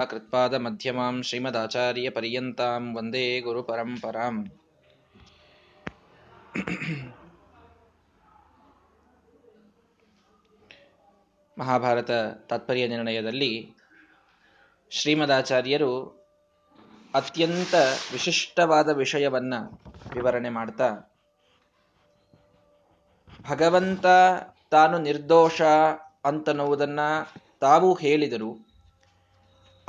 कृत्पादमध्यमां श्रीमदाचार्यपर्यन्तां ವಂದೇ ಗುರುಪರಂಪರಾಂ ಮಹಾಭಾರತ ತಾತ್ಪರ್ಯ ನಿರ್ಣಯದಲ್ಲಿ ಶ್ರೀಮದಾಚಾರ್ಯರು ಅತ್ಯಂತ ವಿಶಿಷ್ಟವಾದ ವಿಷಯವನ್ನ ವಿವರಣೆ ಮಾಡ್ತಾ ಭಗವಂತ ತಾನು ನಿರ್ದೋಷ ಅಂತನ್ನುವುದನ್ನ ತಾವು ಹೇಳಿದರು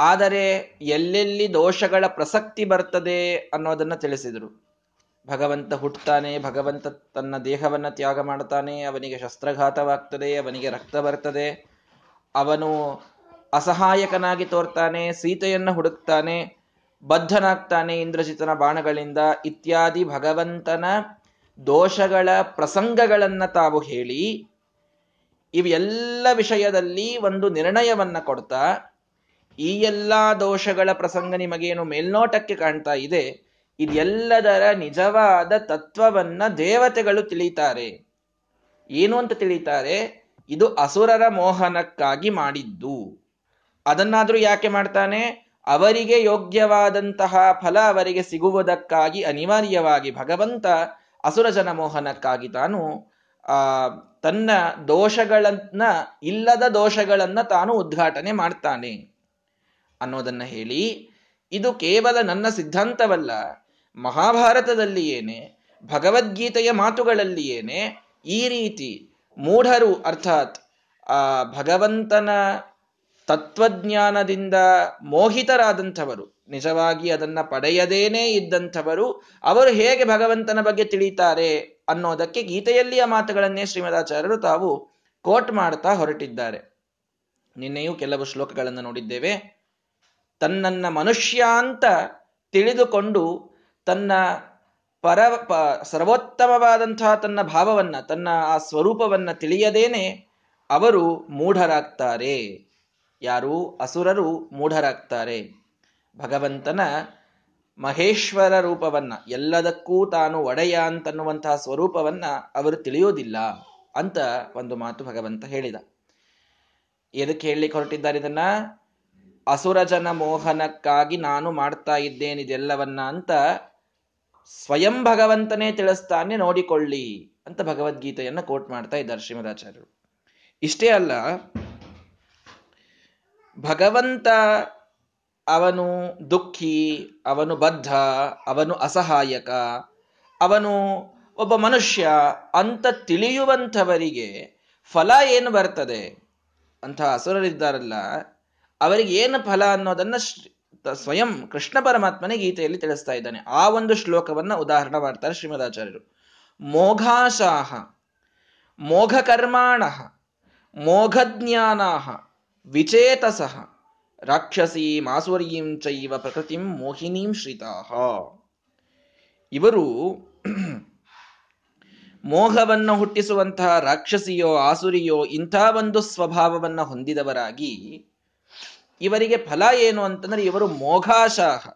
ಆದರೆ ಎಲ್ಲೆಲ್ಲಿ ದೋಷಗಳ ಪ್ರಸಕ್ತಿ ಬರ್ತದೆ ಅನ್ನೋದನ್ನ ತಿಳಿಸಿದರು. ಭಗವಂತ ಹುಟ್ಟುತ್ತಾನೆ ಭಗವಂತ ತನ್ನ ದೇಹವನ್ನ ತ್ಯಾಗ ಮಾಡ್ತಾನೆ, ಅವನಿಗೆ ಶಸ್ತ್ರಘಾತವಾಗ್ತದೆ, ಅವನಿಗೆ ರಕ್ತ ಬರ್ತದೆ. ಅವನು ಅಸಹಾಯಕನಾಗಿ ತೋರ್ತಾನೆ, ಸೀತೆಯನ್ನು ಹುಡುಕ್ತಾನೆ, ಬದ್ಧನಾಗ್ತಾನೆ ಇಂದ್ರಜಿತನ ಬಾಣಗಳಿಂದ ಇತ್ಯಾದಿ ಭಗವಂತನ ದೋಷಗಳ ಪ್ರಸಂಗಗಳನ್ನ ತಾವು ಹೇಳಿ, ಇವೆಲ್ಲ ವಿಷಯದಲ್ಲಿ ಒಂದು ನಿರ್ಣಯವನ್ನ ಕೊಡ್ತಾ ಈ ಎಲ್ಲ ದೋಷಗಳ ಪ್ರಸಂಗ ನಿಮಗೇನು ಮೇಲ್ನೋಟಕ್ಕೆ ಕಾಣ್ತಾ ಇದೆ, ಇದೆಲ್ಲದರ ನಿಜವಾದ ತತ್ವವನ್ನ ದೇವತೆಗಳು ತಿಳಿತಾರೆ. ಏನು ಅಂತ ತಿಳಿತಾರೆ? ಇದು ಅಸುರರ ಮೋಹನಕ್ಕಾಗಿ ಮಾಡಿದ್ದು. ಅದನ್ನಾದ್ರೂ ಯಾಕೆ ಮಾಡ್ತಾನೆ? ಅವರಿಗೆ ಯೋಗ್ಯವಾದಂತಹ ಫಲ ಅವರಿಗೆ ಸಿಗುವುದಕ್ಕಾಗಿ ಅನಿವಾರ್ಯವಾಗಿ ಭಗವಂತ ಅಸುರ ಜನ ಮೋಹನಕ್ಕಾಗಿ ತಾನು, ಆ, ತನ್ನ ದೋಷಗಳನ್ನ, ಇಲ್ಲದ ದೋಷಗಳನ್ನ ತಾನು ಉದ್ಘಾಟನೆ ಮಾಡ್ತಾನೆ. ಅನ್ನೋದನ್ನ ಹೇಳಿ, ಇದು ಕೇವಲ ನನ್ನ ಸಿದ್ಧಾಂತವಲ್ಲ ಮಹಾಭಾರತದಲ್ಲಿ ಏನೆ ಭಗವದ್ಗೀತೆಯ ಮಾತುಗಳಲ್ಲಿ ಏನೆ ಈ ರೀತಿ ಮೂಢರು ಅರ್ಥಾತ್, ಆ ಭಗವಂತನ ತತ್ವಜ್ಞಾನದಿಂದ ಮೋಹಿತರಾದಂಥವರು, ನಿಜವಾಗಿ ಅದನ್ನ ಪಡೆಯದೇನೇ ಇದ್ದಂಥವರು, ಅವರು ಹೇಗೆ ಭಗವಂತನ ಬಗ್ಗೆ ತಿಳಿತಾರೆ ಅನ್ನೋದಕ್ಕೆ ಗೀತೆಯಲ್ಲಿಯ ಮಾತುಗಳನ್ನೇ ಶ್ರೀಮದಾಚಾರ್ಯರು ತಾವು ಕೋಟ್ ಮಾಡ್ತಾ ಹೊರಟಿದ್ದಾರೆ. ನಿನ್ನೆಯೂ ಕೆಲವು ಶ್ಲೋಕಗಳನ್ನು ನೋಡಿದ್ದೇವೆ. ತನ್ನನ್ನ ಮನುಷ್ಯ ಅಂತ ತಿಳಿದುಕೊಂಡು ತನ್ನ ಪರ, ಪ, ಸರ್ವೋತ್ತಮವಾದಂತಹ ತನ್ನ ಭಾವವನ್ನ, ತನ್ನ ಆ ಸ್ವರೂಪವನ್ನ ತಿಳಿಯದೇನೆ ಅವರು ಮೂಢರಾಗ್ತಾರೆ. ಯಾರು? ಅಸುರರು ಮೂಢರಾಗ್ತಾರೆ. ಭಗವಂತನ ಮಹೇಶ್ವರ ರೂಪವನ್ನ, ಎಲ್ಲದಕ್ಕೂ ತಾನು ಒಡೆಯ ಅಂತನ್ನುವಂತಹ ಸ್ವರೂಪವನ್ನ ಅವರು ತಿಳಿಯೋದಿಲ್ಲ ಅಂತ ಒಂದು ಮಾತು ಭಗವಂತ ಹೇಳಿದ. ಎದಕ್ಕೆ ಹೇಳಲಿಕ್ಕೆ ಹೊರಟಿದ್ದಾರೆ ಇದನ್ನ? ಅಸುರಜನ ಮೋಹನಕ್ಕಾಗಿ ನಾನು ಮಾಡ್ತಾ ಇದ್ದೇನಿದೆಲ್ಲವನ್ನ ಅಂತ ಸ್ವಯಂ ಭಗವಂತನೇ ತಿಳಿಸ್ತಾನೆ ನೋಡಿಕೊಳ್ಳಿ ಅಂತ ಭಗವದ್ಗೀತೆಯನ್ನ ಕೋಟ್ ಮಾಡ್ತಾ ಇದ್ದಾರೆ ಶ್ರೀಮದಾಚಾರ್ಯರು. ಇಷ್ಟೇ ಅಲ್ಲ, ಭಗವಂತ ಅವನು ದುಃಖಿ, ಅವನು ಬದ್ಧ, ಅವನು ಅಸಹಾಯಕ, ಅವನು ಒಬ್ಬ ಮನುಷ್ಯ ಅಂತ ತಿಳಿಯುವಂಥವರಿಗೆ ಫಲ ಏನು ಬರ್ತದೆ? ಅಂತ ಅಸುರರಿದ್ದಾರಲ್ಲ ಅವರಿಗೆ ಏನು ಫಲ ಅನ್ನೋದನ್ನ ಸ್ವಯಂ ಕೃಷ್ಣ ಪರಮಾತ್ಮನೇ ಗೀತೆಯಲ್ಲಿ ತಿಳಿಸ್ತಾ ಇದ್ದಾನೆ. ಆ ಒಂದು ಶ್ಲೋಕವನ್ನ ಉದಾಹರಣೆ ಮಾಡ್ತಾರೆ ಶ್ರೀಮದಾಚಾರ್ಯರು. ಮೋಘಾಶಾಹ, ಮೋಘಕರ್ಮಾಣ ಮೋಘಜ್ಞಾನ ವಿಚೇತಸಃ, ರಾಕ್ಷಸೀ ಮಾಸುರ್ಯೀಂ ಚೈವ ಪ್ರಕೃತಿಂ ಮೋಹಿನೀಂ ಶ್ರಿತಾಹ. ಇವರು ಮೋಹವನ್ನು ಹುಟ್ಟಿಸುವಂತಹ ರಾಕ್ಷಸಿಯೋ ಆಸುರಿಯೋ ಇಂಥ ಒಂದು ಸ್ವಭಾವವನ್ನು ಹೊಂದಿದವರಾಗಿ ಇವರಿಗೆ ಫಲ ಏನು ಅಂತಂದ್ರೆ ಇವರು ಮೋಘಾಶಾಹ.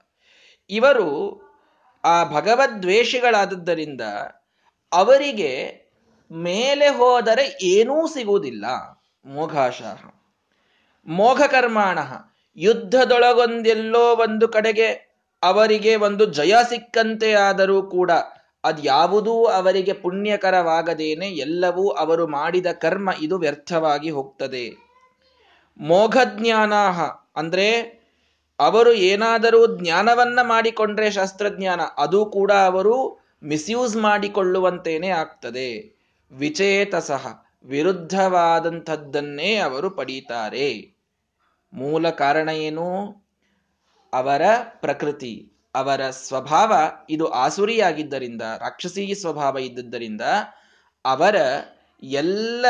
ಇವರು ಆ ಭಗವದ್ವೇಷಿಗಳಾದದ್ದರಿಂದ ಅವರಿಗೆ ಮೇಲೆ ಹೋದರೆ ಏನೂ ಸಿಗುವುದಿಲ್ಲ. ಮೋಘಾಶಾಹ. ಮೋಘಕರ್ಮಾಣ ಯುದ್ಧದೊಳಗೊಂದೆಲ್ಲೋ ಒಂದು ಕಡೆಗೆ ಅವರಿಗೆ ಒಂದು ಜಯ ಸಿಕ್ಕಂತೆ ಆದರೂ ಕೂಡ ಅದ್ಯಾವುದೂ ಅವರಿಗೆ ಪುಣ್ಯಕರವಾಗದೇನೆ ಎಲ್ಲವೂ ಅವರು ಮಾಡಿದ ಕರ್ಮ ಇದು ವ್ಯರ್ಥವಾಗಿ ಹೋಗ್ತದೆ. ಮೋಘಜ್ಞಾನಾಹ. ಅಂದ್ರೆ ಅವರು ಏನಾದರೂ ಜ್ಞಾನವನ್ನ ಮಾಡಿಕೊಂಡ್ರೆ ಶಾಸ್ತ್ರಜ್ಞಾನ, ಅದು ಕೂಡ ಅವರು ಮಿಸ್ಯೂಸ್ ಮಾಡಿಕೊಳ್ಳುವಂತೇನೆ ಆಗ್ತದೆ. ವಿಚೇತಸಹ ವಿರುದ್ಧವಾದಂಥದ್ದನ್ನೇ ಅವರು ಪಡೀತಾರೆ. ಮೂಲ ಕಾರಣ ಏನು? ಅವರ ಪ್ರಕೃತಿ, ಅವರ ಸ್ವಭಾವ ಇದು ಆಸುರಿಯಾಗಿದ್ದರಿಂದ, ರಾಕ್ಷಸೀ ಸ್ವಭಾವ ಇದ್ದದ್ದರಿಂದ ಅವರ ಎಲ್ಲ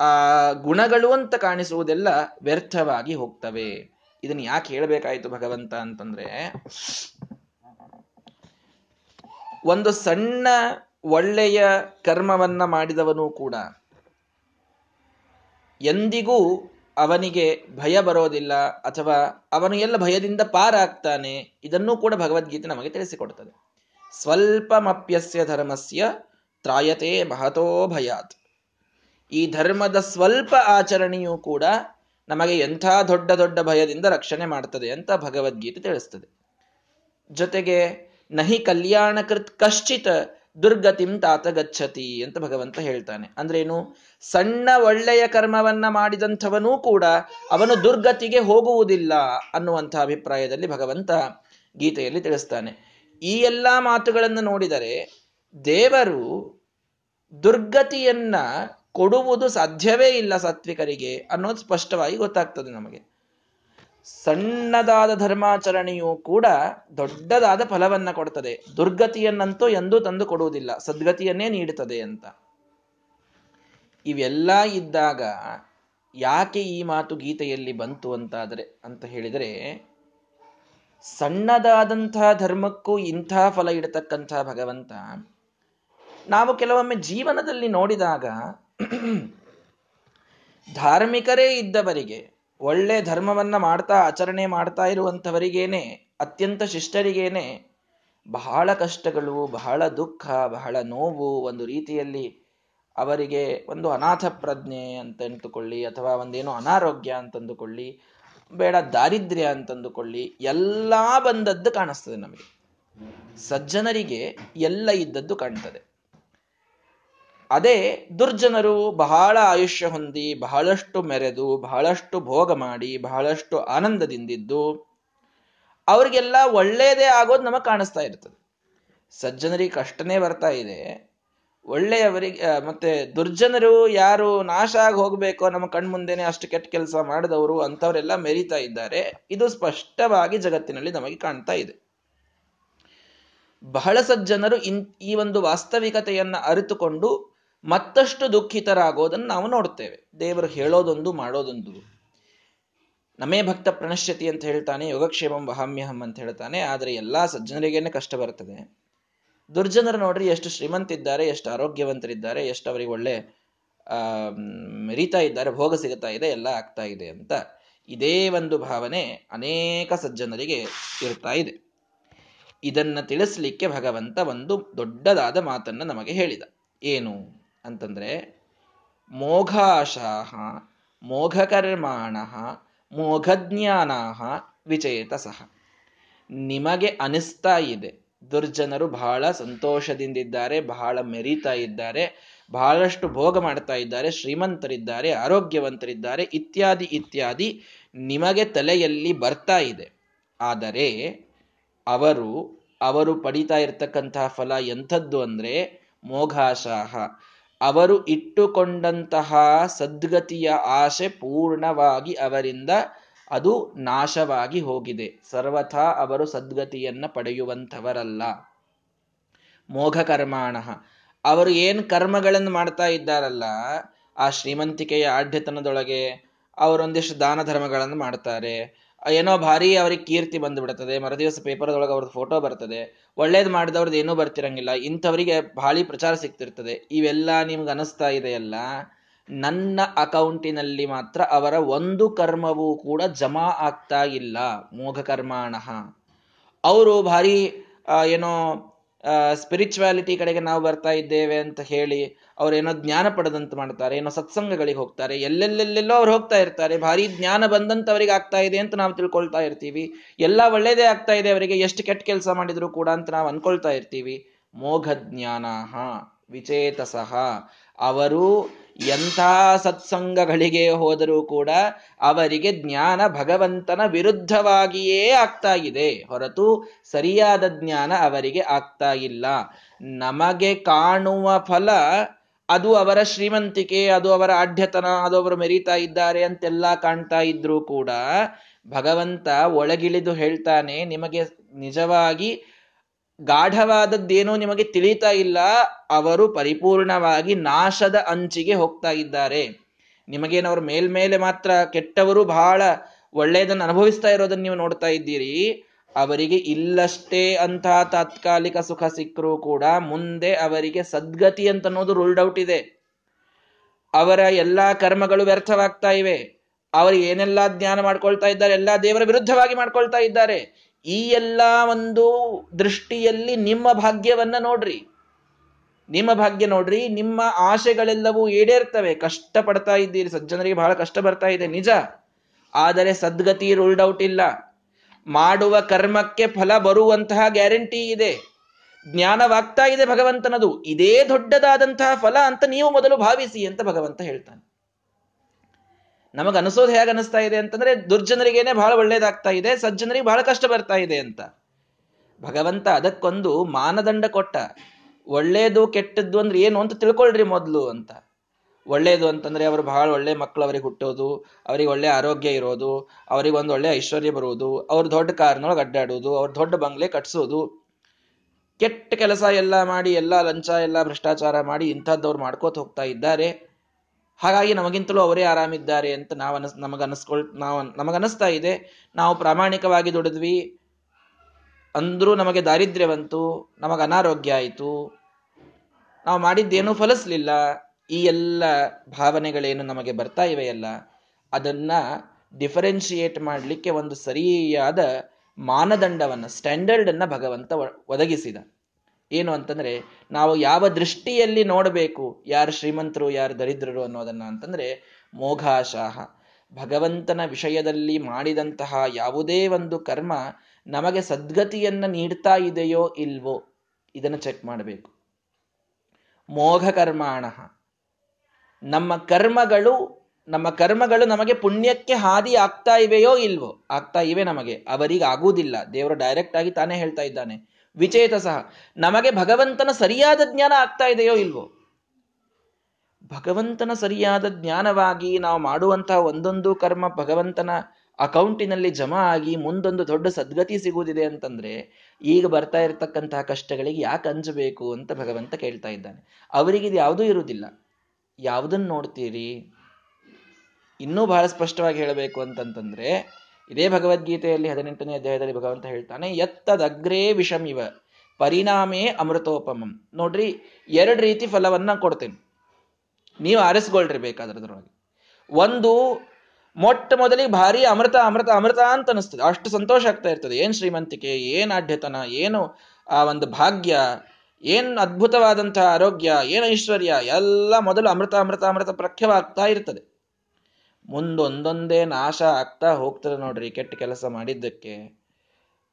ಆ ಗುಣಗಳು ಅಂತ ಕಾಣಿಸುವುದೆಲ್ಲ ವ್ಯರ್ಥವಾಗಿ ಹೋಗ್ತವೆ. ಇದನ್ನ ಯಾಕೆ ಹೇಳಬೇಕಾಯ್ತು ಭಗವಂತ ಅಂತಂದ್ರೆ, ಒಂದು ಸಣ್ಣ ಒಳ್ಳೆಯ ಕರ್ಮವನ್ನ ಮಾಡಿದವನು ಕೂಡ ಎಂದಿಗೂ ಅವನಿಗೆ ಭಯ ಬರೋದಿಲ್ಲ ಅಥವಾ ಅವನು ಎಲ್ಲ ಭಯದಿಂದ ಪಾರಾಗ್ತಾನೆ, ಇದನ್ನೂ ಕೂಡ ಭಗವದ್ಗೀತೆ ನಮಗೆ ತಿಳಿಸಿಕೊಡ್ತದೆ. ಸ್ವಲ್ಪಮಪ್ಯಸ್ಯ ಧರ್ಮಸ್ಯ ತ್ರಾಯತೆ ಮಹತೋ ಭಯಾತ್. ಈ ಧರ್ಮದ ಸ್ವಲ್ಪ ಆಚರಣೆಯೂ ಕೂಡ ನಮಗೆ ಎಂಥ ದೊಡ್ಡ ದೊಡ್ಡ ಭಯದಿಂದ ರಕ್ಷಣೆ ಮಾಡ್ತದೆ ಅಂತ ಭಗವದ್ಗೀತೆ ತಿಳಿಸ್ತದೆ. ಜೊತೆಗೆ ನಹಿ ಕಲ್ಯಾಣಕೃತ್ ಕಶ್ಚಿತ ದುರ್ಗತಿಂ ತಾತ ಗಚ್ಚತಿ ಅಂತ ಭಗವಂತ ಹೇಳ್ತಾನೆ. ಅಂದ್ರೇನು ಸಣ್ಣ ಒಳ್ಳೆಯ ಕರ್ಮವನ್ನ ಮಾಡಿದಂಥವನೂ ಕೂಡ ಅವನು ದುರ್ಗತಿಗೆ ಹೋಗುವುದಿಲ್ಲ ಅನ್ನುವಂಥ ಅಭಿಪ್ರಾಯದಲ್ಲಿ ಭಗವಂತ ಗೀತೆಯಲ್ಲಿ ತಿಳಿಸ್ತಾನೆ. ಈ ಎಲ್ಲ ಮಾತುಗಳನ್ನು ನೋಡಿದರೆ ದೇವರು ದುರ್ಗತಿಯನ್ನ ಕೊಡುವುದು ಸಾಧ್ಯವೇ ಇಲ್ಲ ಸಾತ್ವಿಕರಿಗೆ ಅನ್ನೋದು ಸ್ಪಷ್ಟವಾಗಿ ಗೊತ್ತಾಗ್ತದೆ ನಮಗೆ. ಸಣ್ಣದಾದ ಧರ್ಮಾಚರಣೆಯು ಕೂಡ ದೊಡ್ಡದಾದ ಫಲವನ್ನ ಕೊಡ್ತದೆ. ದುರ್ಗತಿಯನ್ನಂತೂ ಎಂದೂ ತಂದು ಕೊಡುವುದಿಲ್ಲ. ಸದ್ಗತಿಯನ್ನೇ ನೀಡುತ್ತದೆ ಅಂತ. ಇವೆಲ್ಲ ಇದ್ದಾಗ ಯಾಕೆ ಈ ಮಾತು ಗೀತೆಯಲ್ಲಿ ಬಂತು ಅಂತಾದರೆ, ಅಂತ ಹೇಳಿದರೆ ಸಣ್ಣದಾದಂತಹ ಧರ್ಮಕ್ಕೂ ಇಂಥ ಫಲ ಇಡತಕ್ಕಂಥ ಭಗವಂತ ನಾವು ಕೆಲವೊಮ್ಮೆ ಜೀವನದಲ್ಲಿ ನೋಡಿದಾಗ ಧಾರ್ಮಿಕರೇ ಇದ್ದವರಿಗೆ, ಒಳ್ಳೆ ಧರ್ಮವನ್ನ ಮಾಡ್ತಾ, ಆಚರಣೆ ಮಾಡ್ತಾ ಇರುವಂಥವರಿಗೇನೆ, ಅತ್ಯಂತ ಶಿಷ್ಟರಿಗೇನೆ, ಬಹಳ ಕಷ್ಟಗಳು, ಬಹಳ ದುಃಖ, ಬಹಳ ನೋವು ಒಂದು ರೀತಿಯಲ್ಲಿ ಅವರಿಗೆ ಒಂದು ಅನಾಥ ಪ್ರಜ್ಞೆ ಅಂತ ಅಂದುಕೊಳ್ಳಿ ಅಥವಾ ಒಂದೇನೋ ಅನಾರೋಗ್ಯ ಅಂತಂದುಕೊಳ್ಳಿ, ಬೇಡ ದಾರಿದ್ರ್ಯ ಅಂತಂದುಕೊಳ್ಳಿ, ಎಲ್ಲ ಬಂದದ್ದು ಕಾಣಿಸ್ತದೆ ನಮಗೆ. ಸಜ್ಜನರಿಗೆ ಎಲ್ಲ ಇದ್ದದ್ದು ಕಾಣ್ತದೆ. ಅದೇ ದುರ್ಜನರು ಬಹಳ ಆಯುಷ್ಯ ಹೊಂದಿ, ಬಹಳಷ್ಟು ಮೆರೆದು, ಬಹಳಷ್ಟು ಭೋಗ ಮಾಡಿ, ಬಹಳಷ್ಟು ಆನಂದದಿಂದಿದ್ದು, ಅವ್ರಿಗೆಲ್ಲ ಒಳ್ಳೆಯದೇ ಆಗೋದು ನಮಗೆ ಕಾಣಿಸ್ತಾ ಇರ್ತದೆ. ಸಜ್ಜನರಿಗೆ ಕಷ್ಟನೇ ಬರ್ತಾ ಇದೆ. ಒಳ್ಳೆಯವರಿಗೆ ಮತ್ತೆ ದುರ್ಜನರು ಯಾರು ನಾಶ ಆಗಿ ಹೋಗ್ಬೇಕೋ ನಮ್ಮ ಕಣ್ಮುಂದೆನೆ ಅಷ್ಟು ಕೆಟ್ಟ ಕೆಲಸ ಮಾಡಿದವರು ಅಂಥವರೆಲ್ಲ ಮೆರೀತಾ ಇದ್ದಾರೆ. ಇದು ಸ್ಪಷ್ಟವಾಗಿ ಜಗತ್ತಿನಲ್ಲಿ ನಮಗೆ ಕಾಣ್ತಾ ಇದೆ. ಬಹಳ ಸಜ್ಜನರು ಇನ್, ಈ ಒಂದು ವಾಸ್ತವಿಕತೆಯನ್ನು ಅರಿತುಕೊಂಡು ಮತ್ತಷ್ಟು ದುಃಖಿತರಾಗೋದನ್ನು ನಾವು ನೋಡ್ತೇವೆ ದೇವರು ಹೇಳೋದೊಂದು ಮಾಡೋದೊಂದು. ನಮೇ ಭಕ್ತ ಪ್ರಣಶ್ಯತಿ ಅಂತ ಹೇಳ್ತಾನೆ, ಯೋಗಕ್ಷೇಮಂ ವಹಾಮ್ಯಹಂ ಅಂತ ಹೇಳ್ತಾನೆ, ಆದರೆ ಎಲ್ಲಾ ಸಜ್ಜನರಿಗೇನೆ ಕಷ್ಟ ಬರ್ತದೆ ದುರ್ಜನರು ನೋಡ್ರಿ ಎಷ್ಟು ಶ್ರೀಮಂತಿದ್ದಾರೆ, ಎಷ್ಟು ಆರೋಗ್ಯವಂತರಿದ್ದಾರೆ, ಎಷ್ಟು ಅವರಿಗೆ ಒಳ್ಳೆ ಮೆರೀತಾ ಇದ್ದಾರೆ, ಭೋಗ ಸಿಗುತ್ತಾ ಇದೆ, ಎಲ್ಲ ಆಗ್ತಾ ಇದೆ ಅಂತ ಇದೇ ಒಂದು ಭಾವನೆ ಅನೇಕ ಸಜ್ಜನರಿಗೆ ಇರ್ತಾ ಇದೆ. ಇದನ್ನ ತಿಳಿಸ್ಲಿಕ್ಕೆ ಭಗವಂತ ಒಂದು ದೊಡ್ಡದಾದ ಮಾತನ್ನ ನಮಗೆ ಹೇಳಿದ. ಏನು? ಅಂತಂದ್ರೆ ಮೋಘಾಶಾಹ, ಮೋಘಕರ್ಮಾಣ ವಿಚೇತ ಸಹ. ನಿಮಗೆ ಅನಿಸ್ತಾ ಇದೆ, ದುರ್ಜನರು ಬಹಳ ಸಂತೋಷದಿಂದಿದ್ದಾರೆ, ಬಹಳ ಮೆರೀತಾ ಇದ್ದಾರೆ, ಬಹಳಷ್ಟು ಭೋಗ ಮಾಡ್ತಾ ಇದ್ದಾರೆ, ಶ್ರೀಮಂತರಿದ್ದಾರೆ, ಆರೋಗ್ಯವಂತರಿದ್ದಾರೆ, ಇತ್ಯಾದಿ ಇತ್ಯಾದಿ ನಿಮಗೆ ತಲೆಯಲ್ಲಿ ಬರ್ತಾ ಇದೆ. ಆದರೆ ಅವರು ಅವರು ಪಡಿತಾ ಇರತಕ್ಕಂತಹ ಫಲ ಎಂಥದ್ದು ಅಂದ್ರೆ ಮೋಘಾಶಾಹ. ಅವರು ಇಟ್ಟುಕೊಂಡಂತಹ ಸದ್ಗತಿಯ ಆಶೆ ಪೂರ್ಣವಾಗಿ ಅವರಿಂದ ಅದು ನಾಶವಾಗಿ ಹೋಗಿದೆ. ಸರ್ವಥಾ ಅವರು ಸದ್ಗತಿಯನ್ನ ಪಡೆಯುವಂಥವರಲ್ಲ. ಮೋಘ ಕರ್ಮಾಣ ಅವರು ಏನ್ ಕರ್ಮಗಳನ್ನು ಮಾಡ್ತಾ ಇದ್ದಾರಲ್ಲ, ಆ ಶ್ರೀಮಂತಿಕೆಯ ಆಢ್ಯತನದೊಳಗೆ ಅವರೊಂದಿಷ್ಟು ದಾನ ಧರ್ಮಗಳನ್ನು ಮಾಡ್ತಾರೆ. ಏನೋ ಭಾರಿ ಅವ್ರಿಗೆ ಕೀರ್ತಿ ಬಂದ್ಬಿಡ್ತದೆ. ಮರದಿವಸ ಪೇಪರ್ದೊಳಗೆ ಅವ್ರದ್ದು ಫೋಟೋ ಬರ್ತದೆ. ಒಳ್ಳೇದು ಮಾಡಿದವ್ರದ್ದು ಏನೂ ಬರ್ತಿರಂಗಿಲ್ಲ. ಇಂಥವರಿಗೆ ಭಾರಿ ಪ್ರಚಾರ ಸಿಗ್ತಿರ್ತದೆ. ಇವೆಲ್ಲ ನಿಮ್ಗೆ ಅನಿಸ್ತಾ ಇದೆಯಲ್ಲ, ನನ್ನ ಅಕೌಂಟಿನಲ್ಲಿ ಮಾತ್ರ ಅವರ ಒಂದು ಕರ್ಮವೂ ಕೂಡ ಜಮಾ ಆಗ್ತಾ ಇಲ್ಲ. ಮೋಘ ಕರ್ಮಾಣ ಅವರು ಭಾರಿ ಏನೋ ಸ್ಪಿರಿಚುವಾಲಿಟಿ ಕಡೆಗೆ ನಾವು ಬರ್ತಾ ಇದ್ದೇವೆ ಅಂತ ಹೇಳಿ ಅವರೇನೋ ಜ್ಞಾನ ಪಡೆದಂತ ಮಾಡ್ತಾರೆ, ಏನೋ ಸತ್ಸಂಗಗಳಿಗೆ ಹೋಗ್ತಾರೆ, ಎಲ್ಲೆಲ್ಲೆಲ್ಲೆಲ್ಲೋ ಅವ್ರು ಹೋಗ್ತಾ ಇರ್ತಾರೆ, ಭಾರಿ ಜ್ಞಾನ ಬಂದಂತ ಅವರಿಗೆ ಆಗ್ತಾ ಇದೆ ಅಂತ ನಾವು ತಿಳ್ಕೊಳ್ತಾ ಇರ್ತೀವಿ, ಎಲ್ಲ ಒಳ್ಳೇದೇ ಆಗ್ತಾ ಇದೆ ಅವರಿಗೆ, ಎಷ್ಟು ಕೆಟ್ಟ ಕೆಲಸ ಮಾಡಿದ್ರು ಕೂಡ ಅಂತ ನಾವು ಅನ್ಕೊಳ್ತಾ ಇರ್ತೀವಿ. ಮೋಘ ಜ್ಞಾನ ವಿಚೇತಸಹ ಅವರು ಎಂಥ ಸತ್ಸಂಗಗಳಿಗೆ ಹೋದರೂ ಕೂಡ ಅವರಿಗೆ ಜ್ಞಾನ ಭಗವಂತನ ವಿರುದ್ಧವಾಗಿಯೇ ಆಗ್ತಾ ಇದೆ. ಹೊರತು ಸರಿಯಾದ ಜ್ಞಾನ ಅವರಿಗೆ ಆಗ್ತಾ ಇಲ್ಲ. ನಮಗೆ ಕಾಣುವ ಫಲ ಅದು ಅವರ ಶ್ರೀಮಂತಿಕೆ, ಅದು ಅವರ ಆಢ್ಯತನ ಅದು ಅವರು ಮೆರೀತಾ ಇದ್ದಾರೆ ಅಂತೆಲ್ಲ ಕಾಣ್ತಾ ಇದ್ರೂ ಕೂಡ ಭಗವಂತ ಒಳಗಿಳಿದು ಹೇಳ್ತಾನೆ, ನಿಮಗೆ ನಿಜವಾಗಿ ಗಾಢವಾದದ್ದೇನೋ ನಿಮಗೆ ತಿಳಿತಾ ಇಲ್ಲ, ಅವರು ಪರಿಪೂರ್ಣವಾಗಿ ನಾಶದ ಅಂಚಿಗೆ ಹೋಗ್ತಾ ಇದ್ದಾರೆ. ನಿಮಗೇನವರು ಮೇಲ್ಮೇಲೆ ಮಾತ್ರ ಕೆಟ್ಟವರು ಬಹಳ ಒಳ್ಳೆಯದನ್ನು ಅನುಭವಿಸ್ತಾ ಇರೋದನ್ನು ನೀವು ನೋಡ್ತಾ ಇದ್ದೀರಿ. ಅವರಿಗೆ ಇಲ್ಲಷ್ಟೇ ಅಂತಹ ತಾತ್ಕಾಲಿಕ ಸುಖ ಸಿಕ್ಕರೂ ಕೂಡ ಮುಂದೆ ಅವರಿಗೆ ಸದ್ಗತಿ ಅಂತ ಅನ್ನೋದು ರೂಲ್ಡ್ ಔಟ್ ಇದೆ. ಅವರ ಎಲ್ಲಾ ಕರ್ಮಗಳು ವ್ಯರ್ಥವಾಗ್ತಾ ಇವೆ. ಅವರು ಏನೆಲ್ಲಾ ಜ್ಞಾನ ಮಾಡ್ಕೊಳ್ತಾ ಇದ್ದಾರೆ, ಎಲ್ಲಾ ದೇವರ ವಿರುದ್ಧವಾಗಿ ಮಾಡ್ಕೊಳ್ತಾ ಇದ್ದಾರೆ. ಈ ಎಲ್ಲ ಒಂದು ದೃಷ್ಟಿಯಲ್ಲಿ ನಿಮ್ಮ ಭಾಗ್ಯವನ್ನ ನೋಡ್ರಿ. ನಿಮ್ಮ ಭಾಗ್ಯ ನೋಡ್ರಿ, ನಿಮ್ಮ ಆಶೆಗಳೆಲ್ಲವೂ ಈಡೇರ್ತವೆ. ಕಷ್ಟ ಪಡ್ತಾ ಇದ್ದೀರಿ, ಸಜ್ಜನರಿಗೆ ಬಹಳ ಕಷ್ಟ ಬರ್ತಾ ಇದೆ, ನಿಜ. ಆದರೆ ಸದ್ಗತಿ ರೂಲ್ಡ್ ಔಟ್ ಇಲ್ಲ. ಮಾಡುವ ಕರ್ಮಕ್ಕೆ ಫಲ ಬರುವಂತಹ ಗ್ಯಾರಂಟಿ ಇದೆ. ಜ್ಞಾನವಾಗ್ತಾ ಇದೆ ಭಗವಂತನದು. ಇದೇ ದೊಡ್ಡದಾದಂತಹ ಫಲ ಅಂತ ನೀವು ಮೊದಲು ಭಾವಿಸಿ ಅಂತ ಭಗವಂತ ಹೇಳ್ತಾನೆ. ನಮಗ ಅನಿಸೋದು ಹೇಗೆ ಅನಿಸ್ತಾ ಇದೆ ಅಂತಂದ್ರೆ ದುರ್ಜನರಿಗೇನೆ ಬಹಳ ಒಳ್ಳೇದಾಗ್ತಾ ಇದೆ, ಸಜ್ಜನರಿಗೆ ಬಹಳ ಕಷ್ಟ ಬರ್ತಾ ಇದೆ ಅಂತ. ಭಗವಂತ ಅದಕ್ಕೊಂದು ಮಾನದಂಡ ಕೊಟ್ಟ. ಒಳ್ಳೇದು ಕೆಟ್ಟದ್ದು ಅಂದ್ರೆ ಏನು ಅಂತ ತಿಳ್ಕೊಳ್ರಿ ಮೊದಲು ಅಂತ. ಒಳ್ಳೇದು ಅಂತಂದ್ರೆ ಅವರು ಬಹಳ ಒಳ್ಳೆ ಮಕ್ಕಳು ಅವರಿಗೆ ಹುಟ್ಟೋದು, ಅವರಿಗೆ ಒಳ್ಳೆ ಆರೋಗ್ಯ ಇರೋದು, ಅವರಿಗೆ ಒಂದು ಒಳ್ಳೆ ಐಶ್ವರ್ಯ ಬರುವುದು ಅವ್ರ ದೊಡ್ಡ ಕಾರ್ನೊಳಗೆ ಅಡ್ಡಾಡೋದು, ಅವ್ರ ದೊಡ್ಡ ಬಂಗ್ಲೆ ಕಟ್ಸೋದು. ಕೆಟ್ಟ ಕೆಲಸ ಎಲ್ಲ ಮಾಡಿ, ಎಲ್ಲ ಲಂಚ, ಎಲ್ಲ ಭ್ರಷ್ಟಾಚಾರ ಮಾಡಿ ಇಂಥದ್ದವ್ರು ಮಾಡ್ಕೋತ ಹೋಗ್ತಾ ಇದ್ದಾರೆ. ಹಾಗಾಗಿ ನಮಗಿಂತಲೂ ಅವರೇ ಆರಾಮಿದ್ದಾರೆ ಅಂತ ನಾವು ಅನಸ್, ನಮಗನಸ್ಕೊಳ್, ನಾವು ನಮಗನ್ನಿಸ್ತಾ ಇದೆ. ನಾವು ಪ್ರಾಮಾಣಿಕವಾಗಿ ದುಡಿದ್ವಿ. ಅಂದರೂ ನಮಗೆ ದಾರಿದ್ರ್ಯ ಬಂತು. ನಮಗೆ ಅನಾರೋಗ್ಯ ಆಯಿತು. ನಾವು ಮಾಡಿದ್ದೇನೂ ಫಲಿಸ್ಲಿಲ್ಲ. ಈ ಎಲ್ಲ ಭಾವನೆಗಳೇನು ನಮಗೆ ಬರ್ತಾ ಇವೆಯಲ್ಲ, ಅದನ್ನ ಡಿಫರೆನ್ಶಿಯೇಟ್ ಮಾಡಲಿಕ್ಕೆ ಒಂದು ಸರಿಯಾದ ಮಾನದಂಡವನ್ನು ಸ್ಟ್ಯಾಂಡರ್ಡನ್ನು ಭಗವಂತ ಒದಗಿಸಿದ. ಏನು ಅಂತಂದ್ರೆ, ನಾವು ಯಾವ ದೃಷ್ಟಿಯಲ್ಲಿ ನೋಡಬೇಕು, ಯಾರು ಶ್ರೀಮಂತರು, ಯಾರು ದರಿದ್ರರು ಅನ್ನೋದನ್ನ ಅಂತಂದ್ರೆ, ಮೋಘಾಶಾಹ. ಭಗವಂತನ ವಿಷಯದಲ್ಲಿ ಮಾಡಿದಂತಹ ಯಾವುದೇ ಒಂದು ಕರ್ಮ ನಮಗೆ ಸದ್ಗತಿಯನ್ನ ನೀಡ್ತಾ ಇದೆಯೋ ಇಲ್ವೋ, ಇದನ್ನು ಚೆಕ್ ಮಾಡಬೇಕು. ಮೋಘ ಕರ್ಮಾಣ ನಮ್ಮ ಕರ್ಮಗಳು ನಮ್ಮ ಕರ್ಮಗಳು ನಮಗೆ ಪುಣ್ಯಕ್ಕೆ ಹಾದಿ ಆಗ್ತಾ ಇವೆಯೋ ಇಲ್ವೋ, ಆಗ್ತಾ ಇವೆ ನಮಗೆ ಅವರಿಗೆ ಆಗುವುದಿಲ್ಲ ದೇವರು ಡೈರೆಕ್ಟ್ ಆಗಿ ತಾನೇ ಹೇಳ್ತಾ ಇದ್ದಾನೆ. ವಿಚೇತ ಸಹ ನಮಗೆ ಭಗವಂತನ ಸರಿಯಾದ ಜ್ಞಾನ ಆಗ್ತಾ ಇದೆಯೋ ಇಲ್ವೋ? ಭಗವಂತನ ಸರಿಯಾದ ಜ್ಞಾನವಾಗಿ ನಾವು ಮಾಡುವಂತಹ ಒಂದೊಂದು ಕರ್ಮ ಭಗವಂತನ ಅಕೌಂಟಿನಲ್ಲಿ ಜಮಾ ಆಗಿ ಮುಂದೊಂದು ದೊಡ್ಡ ಸದ್ಗತಿ ಸಿಗುವುದಿದೆ ಅಂತಂದ್ರೆ ಈಗ ಬರ್ತಾ ಇರತಕ್ಕಂತಹ ಕಷ್ಟಗಳಿಗೆ ಯಾಕೆ ಅಂಜಬೇಕು ಅಂತ ಭಗವಂತ ಕೇಳ್ತಾ ಇದ್ದಾನೆ. ಅವರಿಗೆ ಇದು ಯಾವುದೂ ಇರುವುದಿಲ್ಲ. ಯಾವುದನ್ನು ನೋಡ್ತೀರಿ? ಇನ್ನೂ ಬಹಳ ಸ್ಪಷ್ಟವಾಗಿ ಹೇಳಬೇಕು ಅಂತಂತಂದ್ರೆ ಇದೇ ಭಗವದ್ಗೀತೆಯಲ್ಲಿ ಹದಿನೆಂಟನೇ ಅಧ್ಯಾಯದಲ್ಲಿ ಭಗವಂತ ಹೇಳ್ತಾನೆ ಎತ್ತದಗ್ರೇ ವಿಷಮಿವ ಪರಿಣಾಮೇ ಅಮೃತೋಪಮಂ. ನೋಡ್ರಿ, ಎರಡು ರೀತಿ ಫಲವನ್ನ ಕೊಡ್ತೇನೆ. ನೀವು ಆರಿಸ್ಕೊಳ್ರಿ ಬೇಕಾದ್ರದ್ರೊಳಗೆ ಒಂದು, ಮೊಟ್ಟ ಮೊದಲಿಗೆ ಭಾರಿ ಅಮೃತ ಅಮೃತ ಅಮೃತ ಅಂತ ಅನಿಸ್ತದೆ ಅಷ್ಟು ಸಂತೋಷ ಆಗ್ತಾ ಇರ್ತದೆ. ಏನ್ ಶ್ರೀಮಂತಿಕೆ, ಏನ್ ಆಢ್ಯತನ ಏನು ಆ ಒಂದು ಭಾಗ್ಯ, ಏನ್ ಅದ್ಭುತವಾದಂತಹ ಆರೋಗ್ಯ, ಏನ್ ಐಶ್ವರ್ಯ, ಎಲ್ಲ ಮೊದಲು ಅಮೃತ ಅಮೃತ ಅಮೃತ ಪ್ರಖ್ಯವಾಗ್ತಾ ಇರ್ತದೆ. ಮುಂದೊಂದೊಂದೇ ನಾಶ ಆಗ್ತಾ ಹೋಗ್ತದೆ ನೋಡ್ರಿ ಕೆಟ್ಟ ಕೆಲಸ ಮಾಡಿದ್ದಕ್ಕೆ.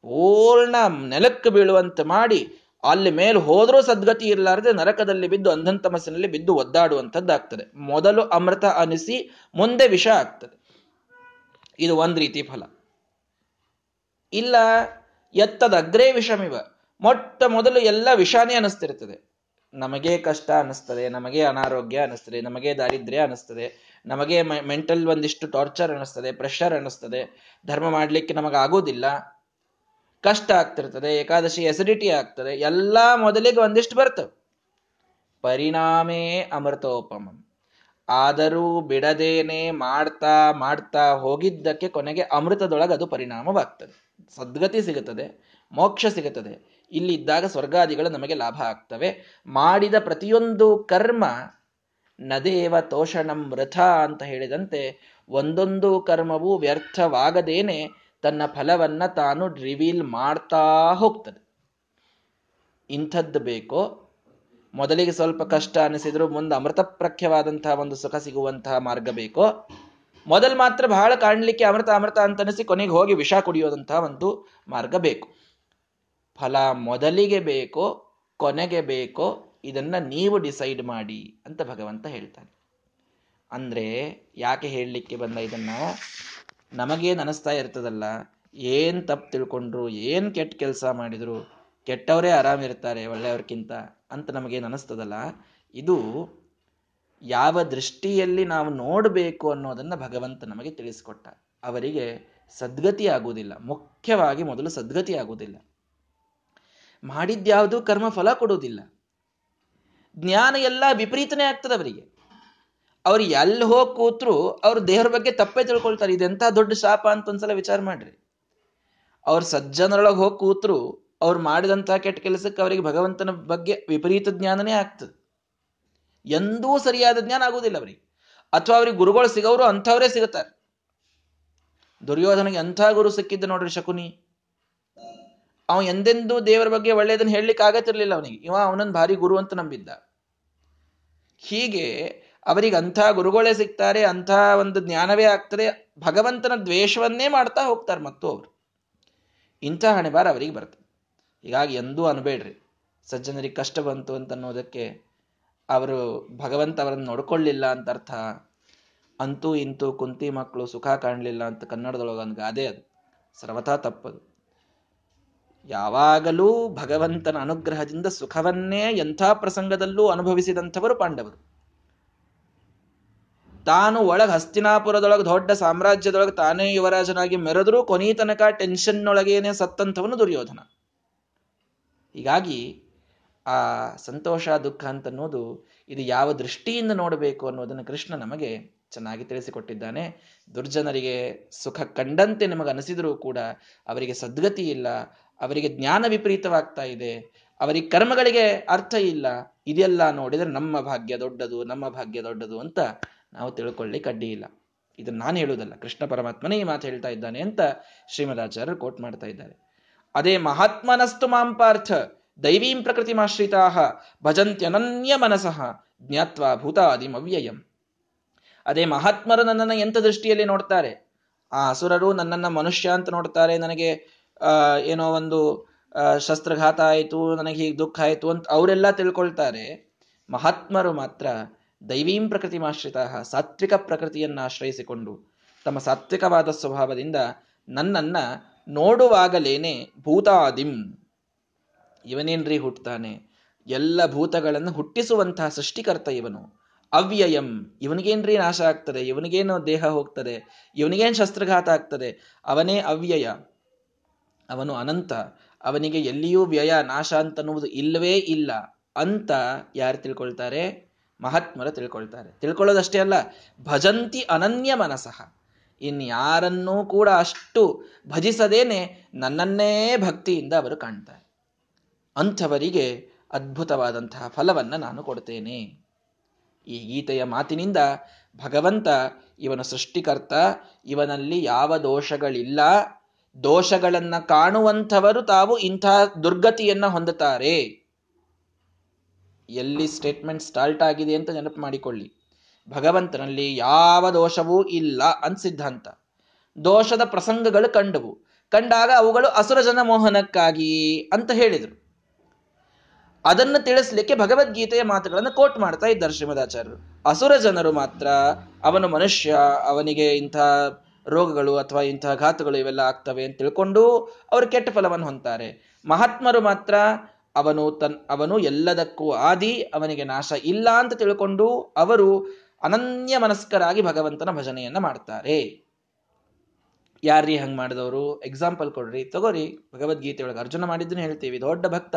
ಪೂರ್ಣ ನೆಲಕ್ಕೆ ಬೀಳುವಂತೆ ಮಾಡಿ ಅಲ್ಲಿ ಮೇಲೆ ಹೋದರೂ ಸದ್ಗತಿ ಇರಲಾರದೆ ನರಕದಲ್ಲಿ ಬಿದ್ದು ಅಂಧನ್ ತಮಸ್ಸಿನಲ್ಲಿ ಬಿದ್ದು ಒದ್ದಾಡುವಂಥದ್ದಾಗ್ತದೆ ಮೊದಲು ಅಮೃತ ಅನಿಸಿ ಮುಂದೆ ವಿಷ ಆಗ್ತದೆ. ಇದು ಒಂದ್ ರೀತಿ ಫಲ. ಇಲ್ಲ, ಎತ್ತದ ಅಗ್ರೇ ವಿಷಮಿವ. ಮೊಟ್ಟ ಮೊದಲು ಎಲ್ಲ ವಿಷಾನೇ ಅನಿಸ್ತಿರ್ತದೆ. ನಮಗೆ ಕಷ್ಟ ಅನಿಸ್ತದೆ ನಮಗೆ ಅನಾರೋಗ್ಯ ಅನಿಸ್ತದೆ ನಮಗೆ ದಾರಿದ್ರ್ಯ ಅನಿಸ್ತದೆ ನಮಗೆ ಮೆಂಟಲ್ ಒಂದಿಷ್ಟು ಟಾರ್ಚರ್ ಅನಿಸ್ತದೆ ಪ್ರೆಷರ್ ಅನಿಸ್ತದೆ ಧರ್ಮ ಮಾಡ್ಲಿಕ್ಕೆ ನಮಗಾಗೋದಿಲ್ಲ ಕಷ್ಟ ಆಗ್ತಿರ್ತದೆ, ಏಕಾದಶಿ ಎಸಿಡಿಟಿ ಆಗ್ತದೆ, ಎಲ್ಲ ಮೊದಲಿಗೆ ಒಂದಿಷ್ಟು ಬರ್ತವೆ. ಪರಿಣಾಮೇ ಅಮೃತೋಪಮಂ. ಆದರೂ ಬಿಡದೇನೆ ಮಾಡ್ತಾ ಮಾಡ್ತಾ ಹೋಗಿದ್ದಕ್ಕೆ ಕೊನೆಗೆ ಅಮೃತದೊಳಗೆ ಅದು ಪರಿಣಾಮವಾಗ್ತದೆ. ಸದ್ಗತಿ ಸಿಗುತ್ತದೆ, ಮೋಕ್ಷ ಸಿಗುತ್ತದೆ. ಇಲ್ಲಿದ್ದಾಗ ಸ್ವರ್ಗಾದಿಗಳು ನಮಗೆ ಲಾಭ ಆಗ್ತವೆ. ಮಾಡಿದ ಪ್ರತಿಯೊಂದು ಕರ್ಮ ನದೇವ ತೋಷಣಂ ವೃಥ ಅಂತ ಹೇಳಿದಂತೆ ಒಂದೊಂದು ಕರ್ಮವು ವ್ಯರ್ಥವಾಗದೇನೆ ತನ್ನ ಫಲವನ್ನ ತಾನು ರಿವೀಲ್ ಮಾಡ್ತಾ ಹೋಗ್ತದೆ. ಇಂಥದ್ದು ಬೇಕೋ? ಮೊದಲಿಗೆ ಸ್ವಲ್ಪ ಕಷ್ಟ ಅನಿಸಿದ್ರು ಮುಂದೆ ಅಮೃತಪ್ರಖ್ಯವಾದಂತಹ ಒಂದು ಸುಖ ಸಿಗುವಂತಹ ಮಾರ್ಗ ಬೇಕೋ? ಮೊದಲು ಮಾತ್ರ ಬಹಳ ಕಾಣಲಿಕ್ಕೆ ಅಮೃತ ಅಮೃತ ಅಂತ ಅನಿಸಿ ಕೊನೆಗೆ ಹೋಗಿ ವಿಷ ಕುಡಿಯೋದಂತಹ ಒಂದು ಮಾರ್ಗ ಬೇಕು. ಫಲ ಮೊದಲಿಗೆ ಬೇಕೋ, ಕೊನೆಗೆ ಬೇಕೋ, ಇದನ್ನ ನೀವು ಡಿಸೈಡ್ ಮಾಡಿ ಅಂತ ಭಗವಂತ ಹೇಳ್ತಾನೆ. ಅಂದ್ರೆ ಯಾಕೆ ಹೇಳಲಿಕ್ಕೆ ಬಂದ ಇದನ್ನ? ನಮಗೇನು ಅನಿಸ್ತಾ ಇರ್ತದಲ್ಲ, ಏನ್ ತಪ್ಪು ತಿಳ್ಕೊಂಡ್ರು, ಏನ್ ಕೆಟ್ಟ ಕೆಲಸ ಮಾಡಿದ್ರು, ಕೆಟ್ಟವರೇ ಆರಾಮಿರ್ತಾರೆ ಒಳ್ಳೆಯವ್ರಕ್ಕಿಂತ ಅಂತ ನಮಗೇನು ಅನಿಸ್ತದಲ್ಲ ಇದು ಯಾವ ದೃಷ್ಟಿಯಲ್ಲಿ ನಾವು ನೋಡಬೇಕು ಅನ್ನೋದನ್ನ ಭಗವಂತ ನಮಗೆ ತಿಳಿಸ್ಕೊಟ್ಟ. ಅವರಿಗೆ ಸದ್ಗತಿ ಆಗುವುದಿಲ್ಲ, ಮುಖ್ಯವಾಗಿ ಮೊದಲು ಸದ್ಗತಿ ಆಗುವುದಿಲ್ಲ. ಮಾಡಿದ್ಯಾವುದು ಕರ್ಮ ಫಲ ಕೊಡುವುದಿಲ್ಲ. ಜ್ಞಾನ ಎಲ್ಲ ವಿಪರೀತನೇ ಆಗ್ತದೆ ಅವರಿಗೆ. ಅವ್ರು ಎಲ್ಲಿ ಹೋಗಿ ಕೂತ್ರು ಅವ್ರ ದೇಹರ ಬಗ್ಗೆ ತಪ್ಪೇ ತಿಳ್ಕೊಳ್ತಾರೆ. ಇದೆಂತ ದೊಡ್ಡ ಶಾಪ ಅಂತ ಒಂದ್ಸಲ ವಿಚಾರ ಮಾಡ್ರಿ. ಅವ್ರ ಸಜ್ಜನರೊಳಗೆ ಹೋಗಿ ಕೂತ್ರು ಅವ್ರು ಮಾಡಿದಂತಹ ಕೆಟ್ಟ ಕೆಲಸಕ್ಕೆ ಅವರಿಗೆ ಭಗವಂತನ ಬಗ್ಗೆ ವಿಪರೀತ ಜ್ಞಾನನೇ ಆಗ್ತದೆ. ಎಂದೂ ಸರಿಯಾದ ಜ್ಞಾನ ಆಗುವುದಿಲ್ಲ ಅವರಿಗೆ. ಅಥವಾ ಅವ್ರಿಗೆ ಗುರುಗಳು ಸಿಗೋರು ಅಂಥವರೇ ಸಿಗುತ್ತಾರೆ. ದುರ್ಯೋಧನಿಗೆ ಅಂಥ ಗುರು ಸಿಕ್ಕಿದ್ದ ನೋಡ್ರಿ ಶಕುನಿ. ಅವ ಎಂದೆಂದೂ ದೇವರ ಬಗ್ಗೆ ಒಳ್ಳೆಯದನ್ನು ಹೇಳಲಿಕ್ಕೆ ಆಗತ್ತಿರ್ಲಿಲ್ಲ ಅವನಿಗೆ. ಇವ ಅವನನ್ನು ಭಾರಿ ಗುರು ಅಂತ ನಂಬಿದ್ದ. ಹೀಗೆ ಅವರಿಗೆ ಅಂಥ ಗುರುಗಳೇ ಸಿಗ್ತಾರೆ, ಅಂಥ ಒಂದು ಜ್ಞಾನವೇ ಆಗ್ತದೆ, ಭಗವಂತನ ದ್ವೇಷವನ್ನೇ ಮಾಡ್ತಾ ಹೋಗ್ತಾರೆ ಮತ್ತು ಅವರು. ಇಂಥ ಹಣೆಬಾರ ಅವರಿಗೆ ಬರ್ತದೆ ಹೀಗಾಗಿ ಎಂದೂ ಅನ್ಬೇಡ್ರಿ. ಸಜ್ಜನರಿಗೆ ಕಷ್ಟ ಬಂತು ಅಂತ ಅನ್ನೋದಕ್ಕೆ ಅವರು ಭಗವಂತ ಅವರನ್ನು ನೋಡ್ಕೊಳ್ಳಿಲ್ಲ ಅಂತ ಅರ್ಥ. ಅಂತೂ ಇಂತೂ ಕುಂತಿ ಮಕ್ಕಳು ಸುಖ ಕಾಣಲಿಲ್ಲ ಅಂತ ಕನ್ನಡದೊಳಗೆ ಒಂದು ಗಾದೆ ಅದು. ಸರ್ವಥಾ ತಪ್ಪದು. ಯಾವಾಗಲೂ ಭಗವಂತನ ಅನುಗ್ರಹದಿಂದ ಸುಖವನ್ನೇ ಎಂಥ ಪ್ರಸಂಗದಲ್ಲೂ ಅನುಭವಿಸಿದಂಥವರು ಪಾಂಡವರು. ತಾನು ಒಳಗೆ ಹಸ್ತಿನಾಪುರದೊಳಗೆ, ದೊಡ್ಡ ಸಾಮ್ರಾಜ್ಯದೊಳಗೆ ತಾನೇ ಯುವರಾಜನಾಗಿ ಮೆರೆದರೂ ಕೊನೀ ತನಕ ಟೆನ್ಷನ್ನೊಳಗೇನೆ ಸತ್ತಂಥವನು ದುರ್ಯೋಧನ. ಹೀಗಾಗಿ ಆ ಸಂತೋಷ, ದುಃಖ ಅಂತ ಅನ್ನೋದು ಇದು ಯಾವ ದೃಷ್ಟಿಯಿಂದ ನೋಡಬೇಕು ಅನ್ನೋದನ್ನು ಕೃಷ್ಣ ನಮಗೆ ಚೆನ್ನಾಗಿ ತಿಳಿಸಿಕೊಟ್ಟಿದ್ದಾನೆ. ದುರ್ಜನರಿಗೆ ಸುಖ ಕಂಡಂತೆ ನಮಗೆ ಅನಿಸಿದರೂ ಕೂಡ ಅವರಿಗೆ ಸದ್ಗತಿ ಇಲ್ಲ, ಅವರಿಗೆ ಜ್ಞಾನ ವಿಪರೀತವಾಗ್ತಾ ಇದೆ, ಅವರಿಗೆ ಕರ್ಮಗಳಿಗೆ ಅರ್ಥ ಇಲ್ಲ, ಇದೆಲ್ಲ ನೋಡಿದರೆ ನಮ್ಮ ಭಾಗ್ಯ ದೊಡ್ಡದು, ನಮ್ಮ ಭಾಗ್ಯ ದೊಡ್ಡದು ಅಂತ ನಾವು ತಿಳ್ಕೊಳ್ಳಿ ಕಡ್ಡಿ ಇಲ್ಲ. ಇದನ್ನು ನಾನು ಹೇಳುವುದಲ್ಲ, ಕೃಷ್ಣ ಪರಮಾತ್ಮನೇ ಈ ಮಾತು ಹೇಳ್ತಾ ಇದ್ದಾನೆ ಅಂತ ಶ್ರೀಮದಾಚಾರ್ಯರು ಕೋಟ್ ಮಾಡ್ತಾ ಇದ್ದಾರೆ. ಅದೇ ಮಹಾತ್ಮನಸ್ತು ಮಾಂಪಾರ್ಥ ದೈವೀಂ ಪ್ರಕೃತಿಮಾಶ್ರಿತಾ ಭಜಂತ್ಯನನ್ಯ ಮನಸಃ ಜ್ಞಾತ್ವಾ ಭೂತಾದಿಮವ್ಯಯಂ. ಅದೇ ಮಹಾತ್ಮರು ನನ್ನನ್ನು ಎಂಥ ದೃಷ್ಟಿಯಲ್ಲಿ ನೋಡ್ತಾರೆ? ಆ ಅಸುರರು ನನ್ನನ್ನು ಮನುಷ್ಯ ಅಂತ ನೋಡ್ತಾರೆ. ನನಗೆ ಏನೋ ಒಂದು ಶಸ್ತ್ರಘಾತ ಆಯಿತು, ನನಗೆ ಹೀಗೆ ದುಃಖ ಆಯಿತು ಅಂತ ಅವರೆಲ್ಲ ತಿಳ್ಕೊಳ್ತಾರೆ. ಮಹಾತ್ಮರು ಮಾತ್ರ ದೈವೀಂ ಪ್ರಕೃತಿಮಾಶ್ರಿತ ಸಾತ್ವಿಕ ಪ್ರಕೃತಿಯನ್ನು ಆಶ್ರಯಿಸಿಕೊಂಡು ತಮ್ಮ ಸಾತ್ವಿಕವಾದ ಸ್ವಭಾವದಿಂದ ನನ್ನನ್ನ ನೋಡುವಾಗಲೇನೆ ಭೂತಾದಿಂ. ಇವನೇನ್ರಿ ಹುಟ್ಟುತ್ತಾನೆ ಎಲ್ಲ ಭೂತಗಳನ್ನು ಹುಟ್ಟಿಸುವಂತಹ ಸೃಷ್ಟಿಕರ್ತ ಇವನು. ಅವ್ಯಯಂ. ಇವನಿಗೇನ್ರಿ ನಾಶ ಆಗ್ತದೆ? ಇವನಿಗೇನು ದೇಹ ಹೋಗ್ತದೆ? ಇವನಿಗೇನು ಶಸ್ತ್ರಘಾತ ಆಗ್ತದೆ? ಅವನೇ ಅವ್ಯಯ. ಅವನು ಅನಂತ. ಅವನಿಗೆ ಎಲ್ಲಿಯೂ ವ್ಯಯ, ನಾಶ ಅಂತ ಅನ್ನುವುದು ಇಲ್ಲವೇ ಇಲ್ಲ. ಅಂತ ಯಾರು ತಿಳ್ಕೊಳ್ತಾರೆ? ಮಹಾತ್ಮರು ತಿಳ್ಕೊಳ್ತಾರೆ. ತಿಳ್ಕೊಳ್ಳೋದಷ್ಟೇ ಅಲ್ಲ, ಭಜಂತಿ ಅನನ್ಯ ಮನಸಃ. ಇನ್ಯಾರನ್ನೂ ಕೂಡ ಅಷ್ಟು ಭಜಿಸದೇನೆ ನನ್ನನ್ನೇ ಭಕ್ತಿಯಿಂದ ಅವರು ಕಾಣ್ತಾರೆ. ಅಂಥವರಿಗೆ ಅದ್ಭುತವಾದಂತಹ ಫಲವನ್ನು ನಾನು ಕೊಡ್ತೇನೆ. ಈ ಗೀತೆಯ ಮಾತಿನಿಂದ ಭಗವಂತ ಇವನ ಸೃಷ್ಟಿಕರ್ತ, ಇವನಲ್ಲಿ ಯಾವ ದೋಷಗಳಿಲ್ಲ, ದೋಷಗಳನ್ನ ಕಾಣುವಂಥವರು ತಾವು ಇಂಥ ದುರ್ಗತಿಯನ್ನ ಹೊಂದುತ್ತಾರೆ. ಎಲ್ಲಿ ಸ್ಟೇಟ್ಮೆಂಟ್ ಸ್ಟಾರ್ಟ್ ಆಗಿದೆ ಅಂತ ನೆನಪು ಮಾಡಿಕೊಳ್ಳಿ. ಭಗವಂತನಲ್ಲಿ ಯಾವ ದೋಷವೂ ಇಲ್ಲ ಅಂತ ಸಿದ್ಧಾಂತ. ದೋಷದ ಪ್ರಸಂಗಗಳು ಕಂಡವು. ಕಂಡಾಗ ಅವುಗಳು ಅಸುರಜನ ಮೋಹನಕ್ಕಾಗಿ ಅಂತ ಹೇಳಿದರು. ಅದನ್ನು ತಿಳಿಸ್ಲಿಕ್ಕೆ ಭಗವದ್ಗೀತೆಯ ಮಾತುಗಳನ್ನು ಕೋಟ್ ಮಾಡ್ತಾ ಇದ್ದಾರೆ ಶ್ರೀಮದಾಚಾರ್ಯರು. ಅಸುರ ಜನರು ಮಾತ್ರ ಅವನು ಮನುಷ್ಯ, ಅವನಿಗೆ ಇಂಥ ರೋಗಗಳು ಅಥವಾ ಇಂತಹ ಘಾತುಗಳು ಇವೆಲ್ಲ ಆಗ್ತವೆ ಅಂತ ತಿಳ್ಕೊಂಡು ಅವರು ಕೆಟ್ಟ ಫಲವನ್ನು ಹೊಂತಾರೆ ಮಹಾತ್ಮರು ಮಾತ್ರ ಅವನು ತನ್, ಅವನು ಎಲ್ಲದಕ್ಕೂ ಆದಿ, ಅವನಿಗೆ ನಾಶ ಇಲ್ಲ ಅಂತ ತಿಳ್ಕೊಂಡು ಅವರು ಅನನ್ಯ ಮನಸ್ಕರಾಗಿ ಭಗವಂತನ ಭಜನೆಯನ್ನ ಮಾಡ್ತಾರೆ. ಯಾರ್ರೀ ಹಂಗ್ ಮಾಡಿದವರು? ಎಕ್ಸಾಂಪಲ್ ಕೊಡ್ರಿ. ತಗೋರಿ. ಭಗವದ್ಗೀತೆ ಒಳಗೆ ಅರ್ಜುನ ಮಾಡಿದ್ದನ್ನು ಹೇಳ್ತೀವಿ. ದೊಡ್ಡ ಭಕ್ತ.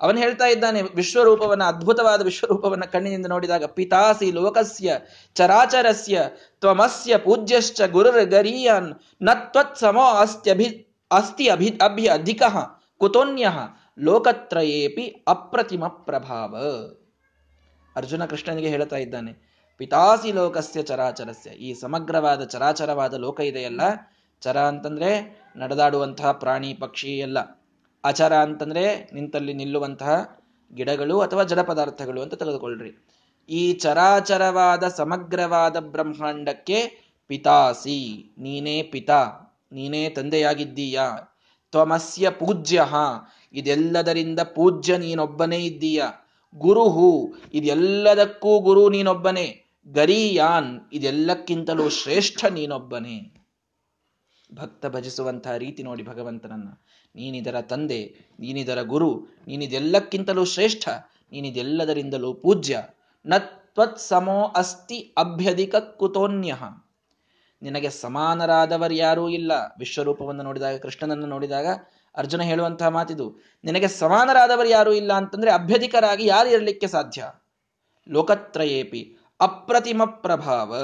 ಅವನು ಹೇಳ್ತಾ ಇದ್ದಾನೆ, ವಿಶ್ವರೂಪವನ್ನ, ಅದ್ಭುತವಾದ ವಿಶ್ವರೂಪವನ್ನ ಕಣ್ಣಿನಿಂದ ನೋಡಿದಾಗ, ಪಿತಾಸಿ ಲೋಕಸ್ಯ ಚರಾಚರಸ್ಯ ತ್ವಮಸ್ಯ ಪೂಜ್ಯಶ್ಚ ಗುರುರ್ ಗರೀಯನ್ನ ಸಮೋ ಅಸ್ತ್ಯಭಿ, ಅಸ್ತಿ ಅಭಿ ಅಭ್ಯ ಅಧಿಕ ಕುತೋನ್ಯ ಲೋಕತ್ರಯೇಪಿ ಅಪ್ರತಿಮ ಪ್ರಭಾವ. ಅರ್ಜುನ ಕೃಷ್ಣನಿಗೆ ಹೇಳ್ತಾ ಇದ್ದಾನೆ, ಪಿತಾಸಿ ಲೋಕಸ್ಯ ಚರಾಚರಸ್ಯ. ಈ ಸಮಗ್ರವಾದ, ಚರಾಚರವಾದ ಲೋಕ ಇದೆಯಲ್ಲ ಚರ ಅಂತಂದ್ರೆ ನಡೆದಾಡುವಂತಹ ಪ್ರಾಣಿ, ಪಕ್ಷಿ ಎಲ್ಲ. ಅಚರ ಅಂತಂದ್ರೆ ನಿಂತಲ್ಲಿ ನಿಲ್ಲುವಂತಹ ಗಿಡಗಳು ಅಥವಾ ಜಡ ಪದಾರ್ಥಗಳು ಅಂತ ತೆಗೆದುಕೊಳ್ಳ್ರಿ ಈ ಚರಾಚರವಾದ ಸಮಗ್ರವಾದ ಬ್ರಹ್ಮಾಂಡಕ್ಕೆ ಪಿತಾಸಿ ನೀನೇ ಪಿತಾ, ನೀನೇ ತಂದೆಯಾಗಿದ್ದೀಯಾ? ತ್ವಮಸ್ಯ ಪೂಜ್ಯ, ಇದೆಲ್ಲದರಿಂದ ಪೂಜ್ಯ ನೀನೊಬ್ಬನೇ ಇದ್ದೀಯ? ಗುರುಹು ಇದೆಲ್ಲದಕ್ಕೂ ಗುರು ನೀನೊಬ್ಬನೇ. ಗರಿಯಾನ್, ಇದೆಲ್ಲಕ್ಕಿಂತಲೂ ಶ್ರೇಷ್ಠ ನೀನೊಬ್ಬನೇ. ಭಕ್ತ ಭಜಿಸುವಂತಹ ರೀತಿ ನೋಡಿ ಭಗವಂತನನ್ನ. ನೀನಿದರ ತಂದೆ, ನೀನಿದರ ಗುರು, ನೀನಿದೆಲ್ಲಕ್ಕಿಂತಲೂ ಶ್ರೇಷ್ಠ, ನೀನಿದೆಲ್ಲದರಿಂದಲೂ ಪೂಜ್ಯ. ನತ್ವತ್ ಸಮೋ ಅಸ್ತಿ ಅಭ್ಯಧಿಕ ಕುತೋನ್ಯ. ನಿನಗೆ ಸಮಾನರಾದವರು ಯಾರೂ ಇಲ್ಲ. ವಿಶ್ವರೂಪವನ್ನು ನೋಡಿದಾಗ, ಕೃಷ್ಣನನ್ನು ನೋಡಿದಾಗ ಅರ್ಜುನ ಹೇಳುವಂತಹ ಮಾತಿದು, ನಿನಗೆ ಸಮಾನರಾದವರು ಯಾರೂ ಇಲ್ಲ ಅಂತಂದ್ರೆ ಅಭ್ಯಧಿಕರಾಗಿ ಯಾರು ಇರಲಿಕ್ಕೆ ಸಾಧ್ಯ? ಲೋಕತ್ರಯೇಪಿ ಅಪ್ರತಿಮ ಪ್ರಭಾವ.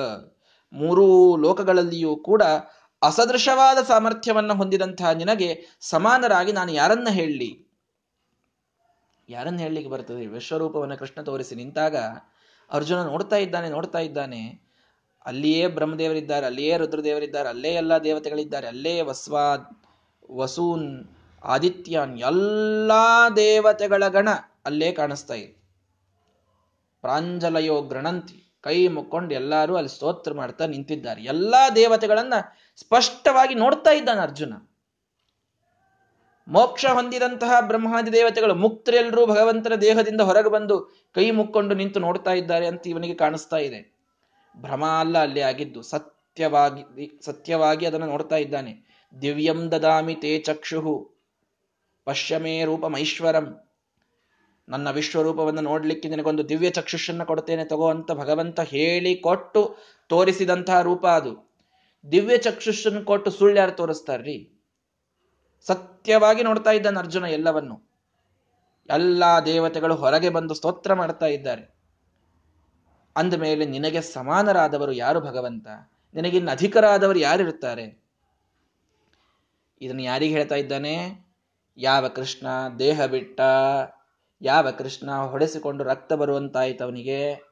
ಮೂರೂ ಲೋಕಗಳಲ್ಲಿಯೂ ಕೂಡ ಅಸದೃಶವಾದ ಸಾಮರ್ಥ್ಯವನ್ನು ಹೊಂದಿದಂತಹ ನಿನಗೆ ಸಮಾನರಾಗಿ ನಾನು ಯಾರನ್ನ ಹೇಳಲಿ? ಯಾರನ್ನ ಹೇಳಲಿಕ್ಕೆ ಬರ್ತದೆ? ವಿಶ್ವರೂಪವನ್ನು ಕೃಷ್ಣ ತೋರಿಸಿ ನಿಂತಾಗ ಅರ್ಜುನ ನೋಡ್ತಾ ಇದ್ದಾನೆ ನೋಡ್ತಾ ಇದ್ದಾನೆ. ಅಲ್ಲಿಯೇ ಬ್ರಹ್ಮದೇವರಿದ್ದಾರೆ, ಅಲ್ಲಿಯೇ ರುದ್ರದೇವರಿದ್ದಾರೆ, ಅಲ್ಲೇ ಎಲ್ಲ ದೇವತೆಗಳಿದ್ದಾರೆ, ಅಲ್ಲೇ ವಸ್ವಾ, ವಸೂನ್, ಆದಿತ್ಯನ್ ಎಲ್ಲ ದೇವತೆಗಳ ಗಣ ಅಲ್ಲೇ ಕಾಣಿಸ್ತಾ ಇದೆ. ಪ್ರಾಂಜಲಯೋ ಗ್ರಣಂತಿ ಕೈ ಮುಕ್ಕೊಂಡು ಎಲ್ಲರೂ ಅಲ್ಲಿ ಸ್ತೋತ್ರ ಮಾಡ್ತಾ ನಿಂತಿದ್ದಾರೆ. ಎಲ್ಲಾ ದೇವತೆಗಳನ್ನ ಸ್ಪಷ್ಟವಾಗಿ ನೋಡ್ತಾ ಇದ್ದಾನೆ ಅರ್ಜುನ. ಮೋಕ್ಷ ಹೊಂದಿದಂತಹ ಬ್ರಹ್ಮಾದಿ ದೇವತೆಗಳು ಮುಕ್ತರೆಲ್ಲರೂ ಭಗವಂತನ ದೇಹದಿಂದ ಹೊರಗೆ ಬಂದು ಕೈ ಮುಕ್ಕೊಂಡು ನಿಂತು ನೋಡ್ತಾ ಇದ್ದಾರೆ ಅಂತ ಇವನಿಗೆ ಕಾಣಿಸ್ತಾ ಇದೆ. ಭ್ರಮ ಅಲ್ಲ, ಅಲ್ಲಿ ಆಗಿದ್ದು ಸತ್ಯವಾಗಿ ಸತ್ಯವಾಗಿ ಅದನ್ನು ನೋಡ್ತಾ ಇದ್ದಾನೆ. ದಿವ್ಯಂ ದದಾಮಿ ತೇ ಚಕ್ಷುಹು, ಪಶ್ಯಮೇ ರೂಪಮೈಶ್ವರಂ ನನ್ನ ವಿಶ್ವರೂಪವನ್ನು ನೋಡ್ಲಿಕ್ಕೆ ನಿನಗೊಂದು ದಿವ್ಯ ಚಕ್ಷುಷನ್ನ ಕೊಡ್ತೇನೆ ತಗೋ ಅಂತ ಭಗವಂತ ಹೇಳಿ ಕೊಟ್ಟು ತೋರಿಸಿದಂತಹ ರೂಪ ಅದು. ದಿವ್ಯ ಚಕ್ಷುಷನ್ನು ಕೊಟ್ಟು ಸುಳ್ಳು ಯಾರು ತೋರಿಸ್ತಾರ್ರಿ. ಸತ್ಯವಾಗಿ ನೋಡ್ತಾ ಇದ್ದಾನೆ ಅರ್ಜುನ ಎಲ್ಲವನ್ನು. ಎಲ್ಲಾ ದೇವತೆಗಳು ಹೊರಗೆ ಬಂದು ಸ್ತೋತ್ರ ಮಾಡ್ತಾ ಇದ್ದಾರೆ. ಅಂದ ಮೇಲೆ ನಿನಗೆ ಸಮಾನರಾದವರು ಯಾರು ಭಗವಂತ? ನಿನಗಿನ್ನ ಅಧಿಕರಾದವರು ಯಾರಿರುತ್ತಾರೆ? ಇದನ್ನು ಯಾರಿಗೆ ಹೇಳ್ತಾ ಇದ್ದಾನೆ? ಯಾವ ಕೃಷ್ಣ ದೇಹ ಬಿಟ್ಟ? ಯಾವ ಕೃಷ್ಣ ಹೊಡೆಸಿಕೊಂಡು ರಕ್ತ ಬರುವಂತಾಯ್ತು ಅವನಿಗೆ?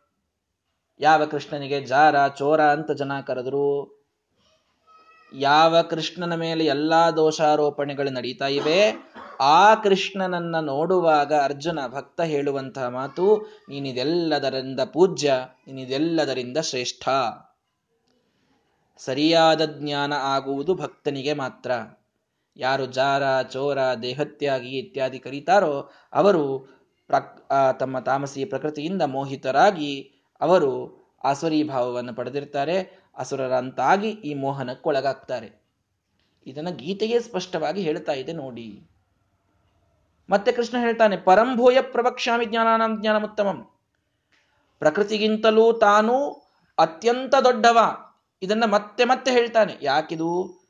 ಯಾವ ಕೃಷ್ಣನಿಗೆ ಜಾರ, ಚೋರ ಅಂತ ಜನ ಕರೆದ್ರು? ಯಾವ ಕೃಷ್ಣನ ಮೇಲೆ ಎಲ್ಲಾ ದೋಷಾರೋಪಣೆಗಳು ನಡೀತಾ ಇವೆ, ಆ ಕೃಷ್ಣನನ್ನ ನೋಡುವಾಗ ಅರ್ಜುನ ಭಕ್ತ ಹೇಳುವಂತಹ ಮಾತು, ನೀನಿದೆಲ್ಲದರಿಂದ ಪೂಜ್ಯ, ನೀನಿದೆಲ್ಲದರಿಂದ ಶ್ರೇಷ್ಠ. ಸರಿಯಾದ ಜ್ಞಾನ ಆಗುವುದು ಭಕ್ತನಿಗೆ ಮಾತ್ರ. ಯಾರು ಜಾರ, ಚೋರ, ದೇಹತ್ಯಾಗಿ ಇತ್ಯಾದಿ ಕರೀತಾರೋ, ಅವರು ತಮ್ಮ ತಾಮಸಿ ಪ್ರಕೃತಿಯಿಂದ ಮೋಹಿತರಾಗಿ ಅವರು ಆಸುರಿ ಭಾವವನ್ನು ಪಡೆದಿರ್ತಾರೆ. ಅಸುರರಂತಾಗಿ ಈ ಮೋಹನಕ್ಕೊಳಗಾಗ್ತಾರೆ. ಇದನ್ನು ಗೀತೆಯೇ ಸ್ಪಷ್ಟವಾಗಿ ಹೇಳ್ತಾ ಇದೆ ನೋಡಿ. ಮತ್ತೆ ಕೃಷ್ಣ ಹೇಳ್ತಾನೆ ಪರಂಭೂಯ ಜ್ಞಾನಾನಾಂ ಜ್ಞಾನಮುತ್ತಮಂ. ಪ್ರಕೃತಿಗಿಂತಲೂ ತಾನು ಅತ್ಯಂತ ದೊಡ್ಡವ. ಇದನ್ನ ಮತ್ತೆ ಮತ್ತೆ ಹೇಳ್ತಾನೆ. ಯಾಕಿದು?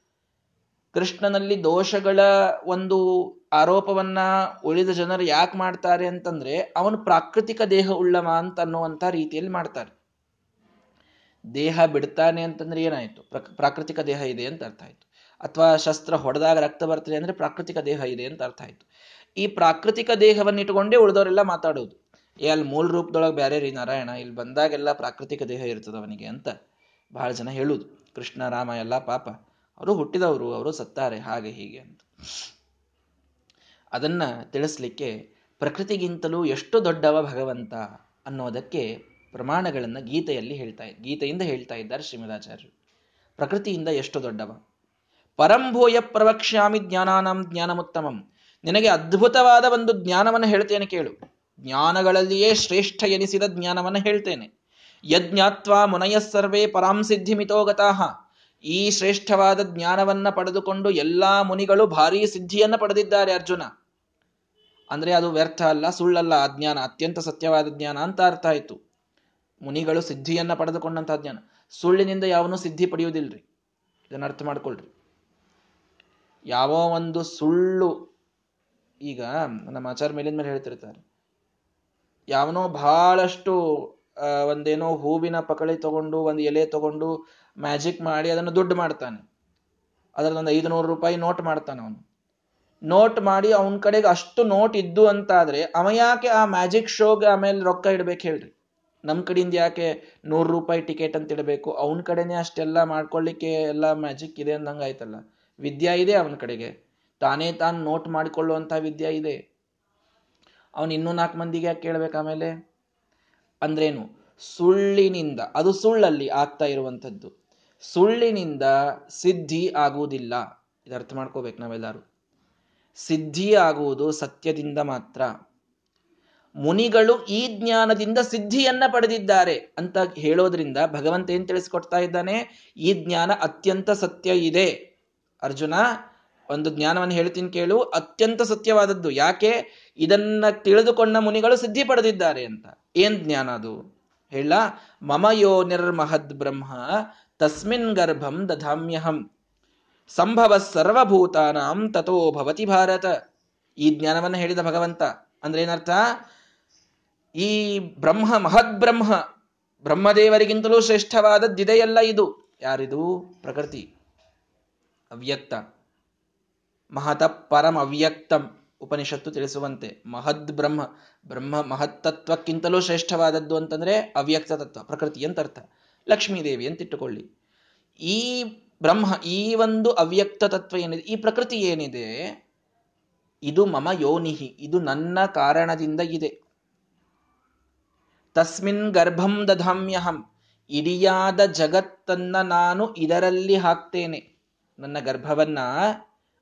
ಕೃಷ್ಣನಲ್ಲಿ ದೋಷಗಳ ಒಂದು ಆರೋಪವನ್ನ ಉಳಿದ ಜನರು ಯಾಕೆ ಮಾಡ್ತಾರೆ ಅಂತಂದ್ರೆ, ಅವನು ಪ್ರಾಕೃತಿಕ ದೇಹ ಉಳ್ಳವ ಅಂತ ಅನ್ನುವಂಥ ರೀತಿಯಲ್ಲಿ ಮಾಡ್ತಾರೆ. ದೇಹ ಬಿಡ್ತಾನೆ ಅಂತಂದ್ರೆ ಏನಾಯ್ತು? ಪ್ರಾಕೃತಿಕ ದೇಹ ಇದೆ ಅಂತ ಅರ್ಥ ಆಯ್ತು. ಅಥವಾ ಶಸ್ತ್ರ ಹೊಡೆದಾಗ ರಕ್ತ ಬರ್ತದೆ ಅಂದ್ರೆ ಪ್ರಾಕೃತಿಕ ದೇಹ ಇದೆ ಅಂತ ಅರ್ಥ ಆಯ್ತು. ಈ ಪ್ರಾಕೃತಿಕ ದೇಹವನ್ನು ಇಟ್ಕೊಂಡೇ ಉಳಿದವರೆಲ್ಲ ಮಾತಾಡೋದು. ಏ, ಅಲ್ಲಿ ಮೂಲ ರೂಪದೊಳಗೆ ಬೇರೆ ರೀ ನಾರಾಯಣ, ಇಲ್ಲಿ ಬಂದಾಗೆಲ್ಲ ಪ್ರಾಕೃತಿಕ ದೇಹ ಇರ್ತದ ಅವನಿಗೆ ಅಂತ ಬಹಳ ಜನ ಹೇಳುದು. ಕೃಷ್ಣ, ರಾಮ ಎಲ್ಲ ಪಾಪ. ಅವರು ಹುಟ್ಟಿದವರು, ಅವರು ಸತ್ತಾರೆ, ಹಾಗೆ ಹೀಗೆ ಅಂತ. ಅದನ್ನ ತಿಳಿಸ್ಲಿಕ್ಕೆ ಪ್ರಕೃತಿಗಿಂತಲೂ ಎಷ್ಟು ದೊಡ್ಡವ ಭಗವಂತ ಅನ್ನೋದಕ್ಕೆ ಪ್ರಮಾಣಗಳನ್ನು ಗೀತೆಯಲ್ಲಿ ಹೇಳ್ತಾ ಗೀತೆಯಿಂದ ಹೇಳ್ತಾ ಇದ್ದಾರೆ ಶ್ರೀಮದಾಚಾರ್ಯರು. ಪ್ರಕೃತಿಯಿಂದ ಎಷ್ಟು ದೊಡ್ಡವ? ಪರಂಭೂಯ ಪ್ರವಕ್ಷ್ಯಾಮಿ ಜ್ಞಾನಾನಂ ಜ್ಞಾನಮುತ್ತಮಂ. ನಿನಗೆ ಅದ್ಭುತವಾದ ಒಂದು ಜ್ಞಾನವನ್ನು ಹೇಳ್ತೇನೆ ಕೇಳು. ಜ್ಞಾನಗಳಲ್ಲಿಯೇ ಶ್ರೇಷ್ಠ ಎನಿಸಿದ ಜ್ಞಾನವನ್ನು ಹೇಳ್ತೇನೆ. ಯಜ್ಞಾತ್ವ ಮುನಯ ಸರ್ವೇ ಪರಾಂಸಿದ್ಧಿ ಮಿತೋಗತಾಹ ಈ ಶ್ರೇಷ್ಠವಾದ ಜ್ಞಾನವನ್ನ ಪಡೆದುಕೊಂಡು ಎಲ್ಲಾ ಮುನಿಗಳು ಭಾರೀ ಸಿದ್ಧಿಯನ್ನ ಪಡೆದಿದ್ದಾರೆ ಅರ್ಜುನ. ಅಂದ್ರೆ ಅದು ವ್ಯರ್ಥ ಅಲ್ಲ, ಸುಳ್ಳಲ್ಲ ಅಜ್ಞಾನ ಅತ್ಯಂತ ಸತ್ಯವಾದ ಜ್ಞಾನ ಅಂತ ಅರ್ಥ ಆಯ್ತು. ಮುನಿಗಳು ಸಿದ್ಧಿಯನ್ನ ಪಡೆದುಕೊಂಡಂತಹ ಜ್ಞಾನ. ಸುಳ್ಳಿನಿಂದ ಯಾವನು ಸಿದ್ಧಿ ಪಡೆಯುವುದಿಲ್ರಿ? ಇದನ್ನ ಅರ್ಥ ಮಾಡ್ಕೊಳ್ರಿ. ಯಾವ ಒಂದು ಸುಳ್ಳು, ಈಗ ನಮ್ಮ ಆಚಾರ ಮೇಲಿನ ಮೇಲೆ ಹೇಳ್ತಿರ್ತಾರೆ. ಯಾವನೋ ಬಹಳಷ್ಟು ಒಂದೇನೋ ಹೂವಿನ ಪಕಳಿ ತಗೊಂಡು, ಒಂದು ಎಲೆ ತಗೊಂಡು ಮ್ಯಾಜಿಕ್ ಮಾಡಿ ಅದನ್ನು ದುಡ್ಡು ಮಾಡ್ತಾನೆ. ಅದರದೊಂದು ಐದು ನೂರು ರೂಪಾಯಿ ನೋಟ್ ಮಾಡ್ತಾನೆ ಅವನು. ನೋಟ್ ಮಾಡಿ ಅವನ ಕಡೆಗೆ ಅಷ್ಟು ನೋಟ್ ಇದ್ದು ಅಂತಾದ್ರೆ, ಅವ ಯಾಕೆ ಆ ಮ್ಯಾಜಿಕ್ ಶೋಗೆ ಆಮೇಲೆ ರೊಕ್ಕ ಇಡ್ಬೇಕು ಹೇಳ್ರಿ? ನಮ್ಮ ಕಡೆಯಿಂದ ಯಾಕೆ ನೂರು ರೂಪಾಯಿ ಟಿಕೆಟ್ ಅಂತ ಇಡಬೇಕು? ಅವನ ಕಡೆನೇ ಅಷ್ಟೆಲ್ಲ ಮಾಡ್ಕೊಳ್ಳಿಕ್ಕೆ ಎಲ್ಲ ಮ್ಯಾಜಿಕ್ ಇದೆ ಅಂದಂಗೆ ಆಯ್ತಲ್ಲ. ವಿದ್ಯಾ ಇದೆ ಅವನ ಕಡೆಗೆ. ತಾನೇ ತಾನು ನೋಟ್ ಮಾಡಿಕೊಳ್ಳುವಂಥ ವಿದ್ಯಾ ಇದೆ. ಅವನು ಇನ್ನೂ ನಾಲ್ಕು ಮಂದಿಗೆ ಯಾಕೆ ಕೇಳ್ಬೇಕು ಆಮೇಲೆ? ಅಂದ್ರೇನು? ಸುಳ್ಳಿನಿಂದ, ಅದು ಸುಳ್ಳಲ್ಲಿ ಆಗ್ತಾ ಇರುವಂಥದ್ದು. ಸುಳ್ಳಿನಿಂದ ಸಿದ್ಧಿ ಆಗುವುದಿಲ್ಲ. ಇದು ಅರ್ಥ ಮಾಡ್ಕೋಬೇಕು ನಾವೆಲ್ಲರೂ. ಸಿದ್ಧಿ ಆಗುವುದು ಸತ್ಯದಿಂದ ಮಾತ್ರ. ಮುನಿಗಳು ಈ ಜ್ಞಾನದಿಂದ ಸಿದ್ಧಿಯನ್ನ ಪಡೆದಿದ್ದಾರೆ ಅಂತ ಹೇಳೋದ್ರಿಂದ ಭಗವಂತ ಏನ್ ತಿಳಿಸ್ಕೊಡ್ತಾ ಇದ್ದಾನೆ? ಈ ಜ್ಞಾನ ಅತ್ಯಂತ ಸತ್ಯ ಇದೆ. ಅರ್ಜುನ, ಒಂದು ಜ್ಞಾನವನ್ನು ಹೇಳ್ತೀನಿ ಕೇಳು. ಅತ್ಯಂತ ಸತ್ಯವಾದದ್ದು ಯಾಕೆ? ಇದನ್ನ ತಿಳಿದುಕೊಂಡ ಮುನಿಗಳು ಸಿದ್ಧಿ ಪಡೆದಿದ್ದಾರೆ ಅಂತ. ಏನ್ ಜ್ಞಾನ ಅದು? ಹೇಳ. ಮಮಯೋ ನಿರ್ಮಹದ್ ಬ್ರಹ್ಮ, ತಸ್ಮಿನ್ ಗರ್ಭಂ ದಧಾಮ್ಯಹಂ. ಸಂಭವ ಸರ್ವಭೂತಾನಾಂ ತಥೋ ಭವತಿ ಭಾರತ. ಈ ಜ್ಞಾನವನ್ನು ಹೇಳಿದ ಭಗವಂತ ಅಂದ್ರೆ ಏನರ್ಥ? ಈ ಬ್ರಹ್ಮ ಮಹದ್ ಬ್ರಹ್ಮ, ಬ್ರಹ್ಮದೇವರಿಗಿಂತಲೂ ಶ್ರೇಷ್ಠವಾದದ್ದಿದೆಯಲ್ಲ ಇದು. ಯಾರಿದು? ಪ್ರಕೃತಿ. ಅವ್ಯಕ್ತ. ಮಹತ ಪರಂ ಅವ್ಯಕ್ತಂ. ಉಪನಿಷತ್ತು ತಿಳಿಸುವಂತೆ. ಮಹದ್ ಬ್ರಹ್ಮ ಬ್ರಹ್ಮ ಮಹತ್ತತ್ವಕ್ಕಿಂತಲೂ ಶ್ರೇಷ್ಠವಾದದ್ದು ಅಂತಂದ್ರೆ ಅವ್ಯಕ್ತ ತತ್ವ, ಪ್ರಕೃತಿ ಅಂತ ಅರ್ಥ ಲಕ್ಷ್ಮೀದೇವಿ ಅಂತ ಇಟ್ಟುಕೊಳ್ಳಿ. ಈ ಬ್ರಹ್ಮ, ಈ ಒಂದು ಅವ್ಯಕ್ತ ತತ್ವ ಏನಿದೆ, ಈ ಪ್ರಕೃತಿ ಏನಿದೆ, ಇದು ಮಮ ಯೋನಿಹಿ, ಇದು ನನ್ನ ಕಾರಣದಿಂದ ಇದೆ. ತಸ್ಮಿನ್ ಗರ್ಭಂ ದಧಾಮ್ಯಹಂ. ಇಡಿಯಾದ ಜಗತ್ತನ್ನ ನಾನು ಇದರಲ್ಲಿ ಹಾಕ್ತೇನೆ. ನನ್ನ ಗರ್ಭವನ್ನ,